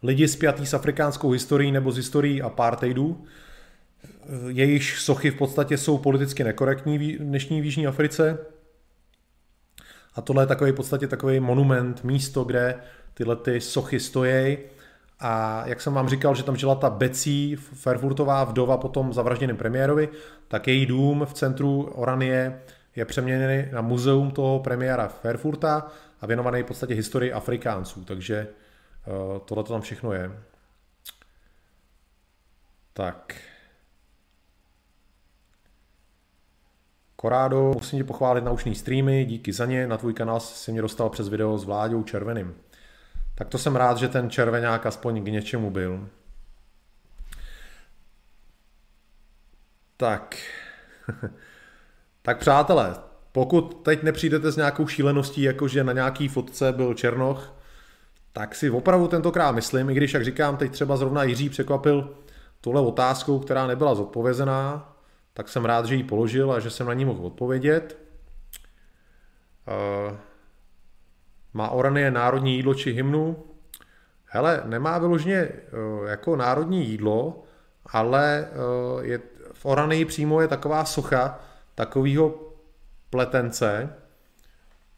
lidi spjatý s afrikánskou historií nebo s historií apartheidu. Jejich sochy v podstatě jsou politicky nekorektní v dnešní v Jižní Africe. A tohle je takový v podstatě takový monument, místo, kde tyhle ty sochy stojí. A jak jsem vám říkal, že tam žila ta Becí, Fairfurtová vdova potom zavražděným premiérovi, tak její dům v centru Oranie je přeměněný na muzeum toho premiéra Fairfurta a věnovaný v podstatě historii Afrikánců. Takže tohle to tam všechno je. Tak. Korádo, musím tě pochválit naučný streamy, díky za ně, na tvůj kanál si mě dostal přes video s Vláďou Červeným. Tak to jsem rád, že ten červeňák aspoň k něčemu byl. Tak. tak přátelé, pokud teď nepřijdete s nějakou šíleností, jakože na nějaký fotce byl Černoch, tak si opravdu tentokrát myslím, i když, jak říkám, teď třeba zrovna Jiří překvapil tohle otázkou, která nebyla zodpovězená, tak jsem rád, že ji položil a že jsem na ní mohl odpovědět. Uh, má Oranie národní jídlo či hymnu? Hele, nemá vyloženě uh, jako národní jídlo, ale uh, je, v Oranii přímo je taková socha takového pletence,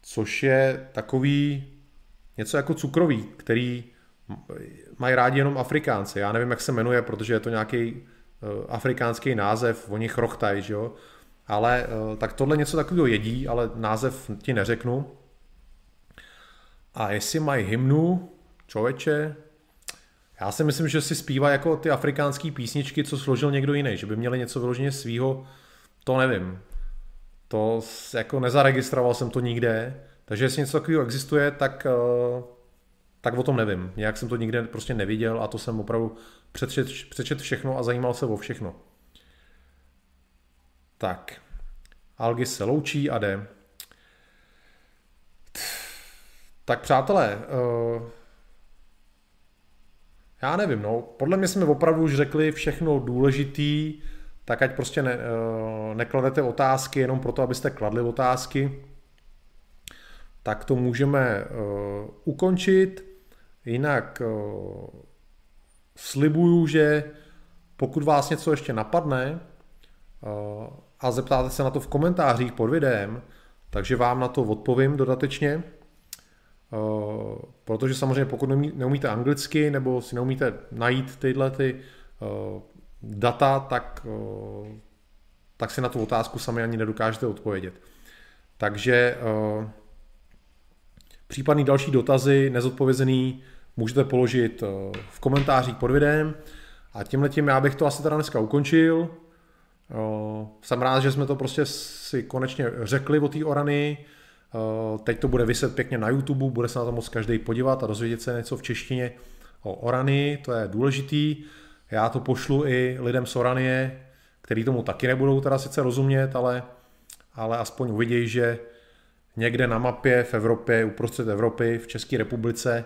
což je takový něco jako cukrový, který mají rádi jenom Afrikánci. Já nevím, jak se jmenuje, protože je to nějaký uh, afrikánský název, oni chrochtaj, že jo? Ale uh, tak tohle něco takového jedí, ale název ti neřeknu. A jestli mají hymnu, člověče, já si myslím, že si zpívá jako ty afrikánské písničky, co složil někdo jiný, že by měli něco vyloženě svýho, to nevím. To jako nezaregistroval jsem to nikde, takže jestli něco takového existuje, tak, eh, tak o tom nevím. Nějak jsem to nikde prostě neviděl a to jsem opravdu přečet, přečet všechno a zajímal se o všechno. Tak. Algy se loučí a jde. Tak přátelé, uh, já nevím, no, podle mě jsme opravdu už řekli všechno důležitý, tak ať prostě ne, uh, nekladete otázky jenom proto, abyste kladli otázky, tak to můžeme uh, ukončit. Jinak uh, slibuju, že pokud vás něco ještě napadne uh, a zeptáte se na to v komentářích pod videem, takže vám na to odpovím dodatečně. Uh, protože samozřejmě pokud neumíte anglicky nebo si neumíte najít tyhle ty uh, data, tak, uh, tak si na tu otázku sami ani nedokážete odpovědět. Takže případný další dotazy nezodpovězený můžete položit v komentářích pod videem a tímhle tím já bych to asi teda dneska ukončil. Jsem rád, že jsme to prostě si konečně řekli o té orany, Eh, teď to bude vyset pěkně na YouTube, bude se na to moct každý podívat a dozvědět se něco v češtině o Orany, to je důležitý. Já to pošlu i lidem z Oranie, který tomu taky nebudou teda sice rozumět, ale, ale aspoň uvidějí, že někde na mapě v Evropě, uprostřed Evropy, v České republice,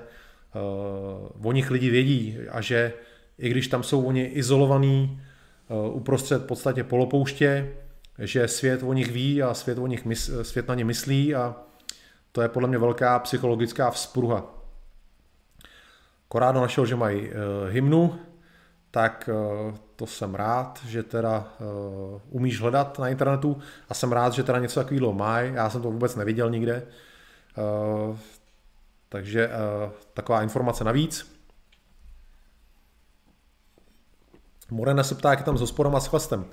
uh, o nich lidi vědí a že i když tam jsou oni izolovaní uh, uprostřed v podstatě polopouště, že svět o nich ví a svět, o nich mys, svět na ně myslí a to je podle mě velká psychologická vzpruha. Korádo našel, že mají uh, hymnu, tak uh, to jsem rád, že teda uh, umíš hledat na internetu a jsem rád, že teda něco takového mají, já jsem to vůbec neviděl nikde. Uh, takže taková informace navíc. Morena se ptá, jak je tam s hospodem a s chvastem.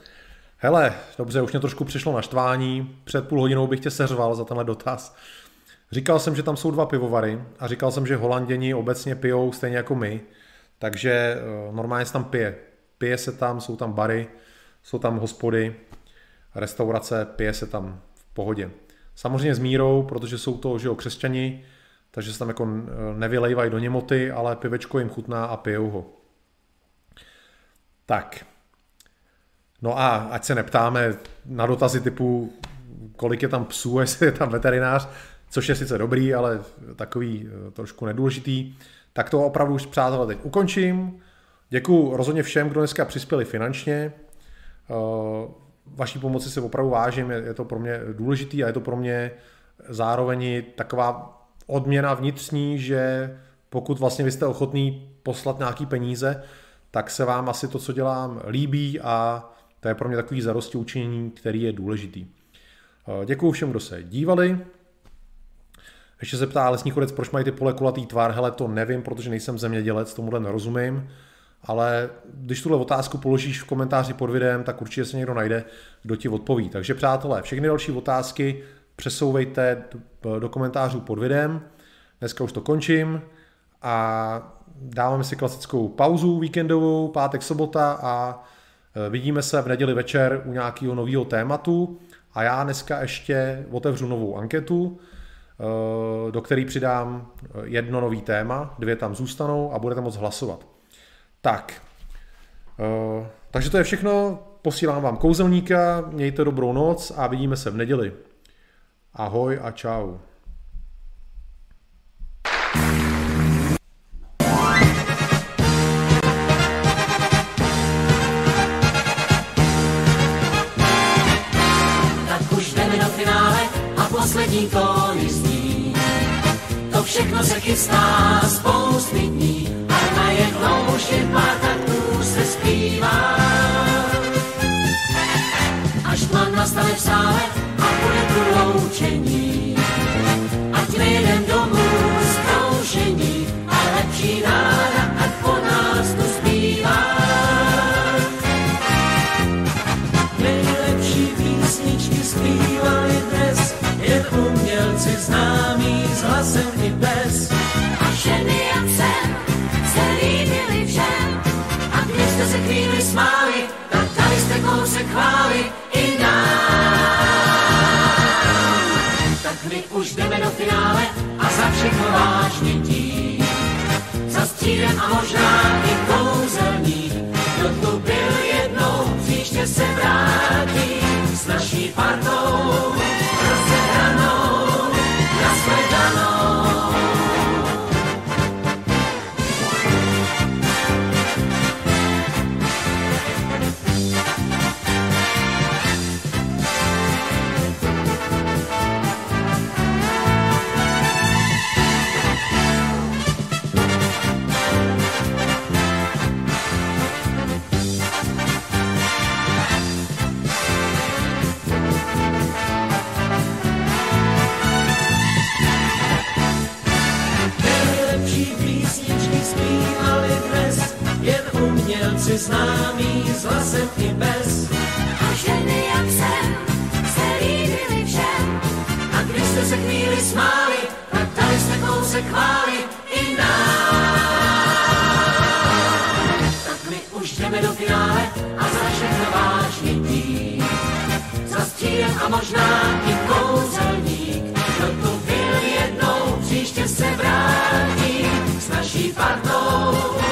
Hele, dobře, už mě trošku přišlo naštvání. Před půl hodinou bych tě seřval za tenhle dotaz. Říkal jsem, že tam jsou dva pivovary a říkal jsem, že holanděni obecně pijou stejně jako my, takže eh, normálně se tam pije. Pije se tam, jsou tam bary, jsou tam hospody, restaurace, pije se tam v pohodě. Samozřejmě s mírou, protože jsou to že jo, křesťani, takže se tam jako eh, nevylejvají do němoty, ale pivečko jim chutná a pijou ho. Tak, No a ať se neptáme na dotazy typu, kolik je tam psů, jestli je tam veterinář, což je sice dobrý, ale takový eh, trošku nedůležitý, tak to opravdu už přátelé teď ukončím. Děkuji rozhodně všem, kdo dneska přispěli finančně. Eh, vaší pomoci se opravdu vážím, je to pro mě důležitý a je to pro mě zároveň taková odměna vnitřní, že pokud vlastně vy jste ochotný poslat nějaký peníze, tak se vám asi to, co dělám, líbí a to je pro mě takový zarosti učinění, který je důležitý. Eh, Děkuji všem, kdo se dívali. Ještě se ptá lesní chodec, proč mají ty pole kulatý tvar. Hele, to nevím, protože nejsem zemědělec, tomuhle nerozumím. Ale když tuhle otázku položíš v komentáři pod videem, tak určitě se někdo najde, kdo ti odpoví. Takže přátelé, všechny další otázky přesouvejte do komentářů pod videem. Dneska už to končím a dáváme si klasickou pauzu víkendovou, pátek, sobota a Eh, vidíme se v neděli večer u nějakého nového tématu a já dneska ještě otevřu novou anketu, Eh, do který přidám jedno nový téma, dvě tam zůstanou a budete moct hlasovat. Tak, eh, takže to je všechno, posílám vám kouzelníka, mějte dobrou noc a vidíme se v neděli. Ahoj a čau. poslední kolo všechno se chystá spousty dní a najednou už jen pár taktů se zpívá. Až tma nastane v sále a bude tu loučení, ať nejdem domů zkoušení a lepší náda, už jdeme do finále a za všechno vážně tím. Za střídem a možná i kouzelník, kdo tu byl jednou, příště se vrátí s naší partou si známí s hlasem i bez. A ženy jak jsem se líbily všem. A když jste se chvíli smáli, tak dali jste kousek chváli i nám. Tak my už jdeme do finále a za všechno vážně tím. Za stílem a možná i kouzelník. Kdo tu byl jednou, příště se vrátí s naší partou.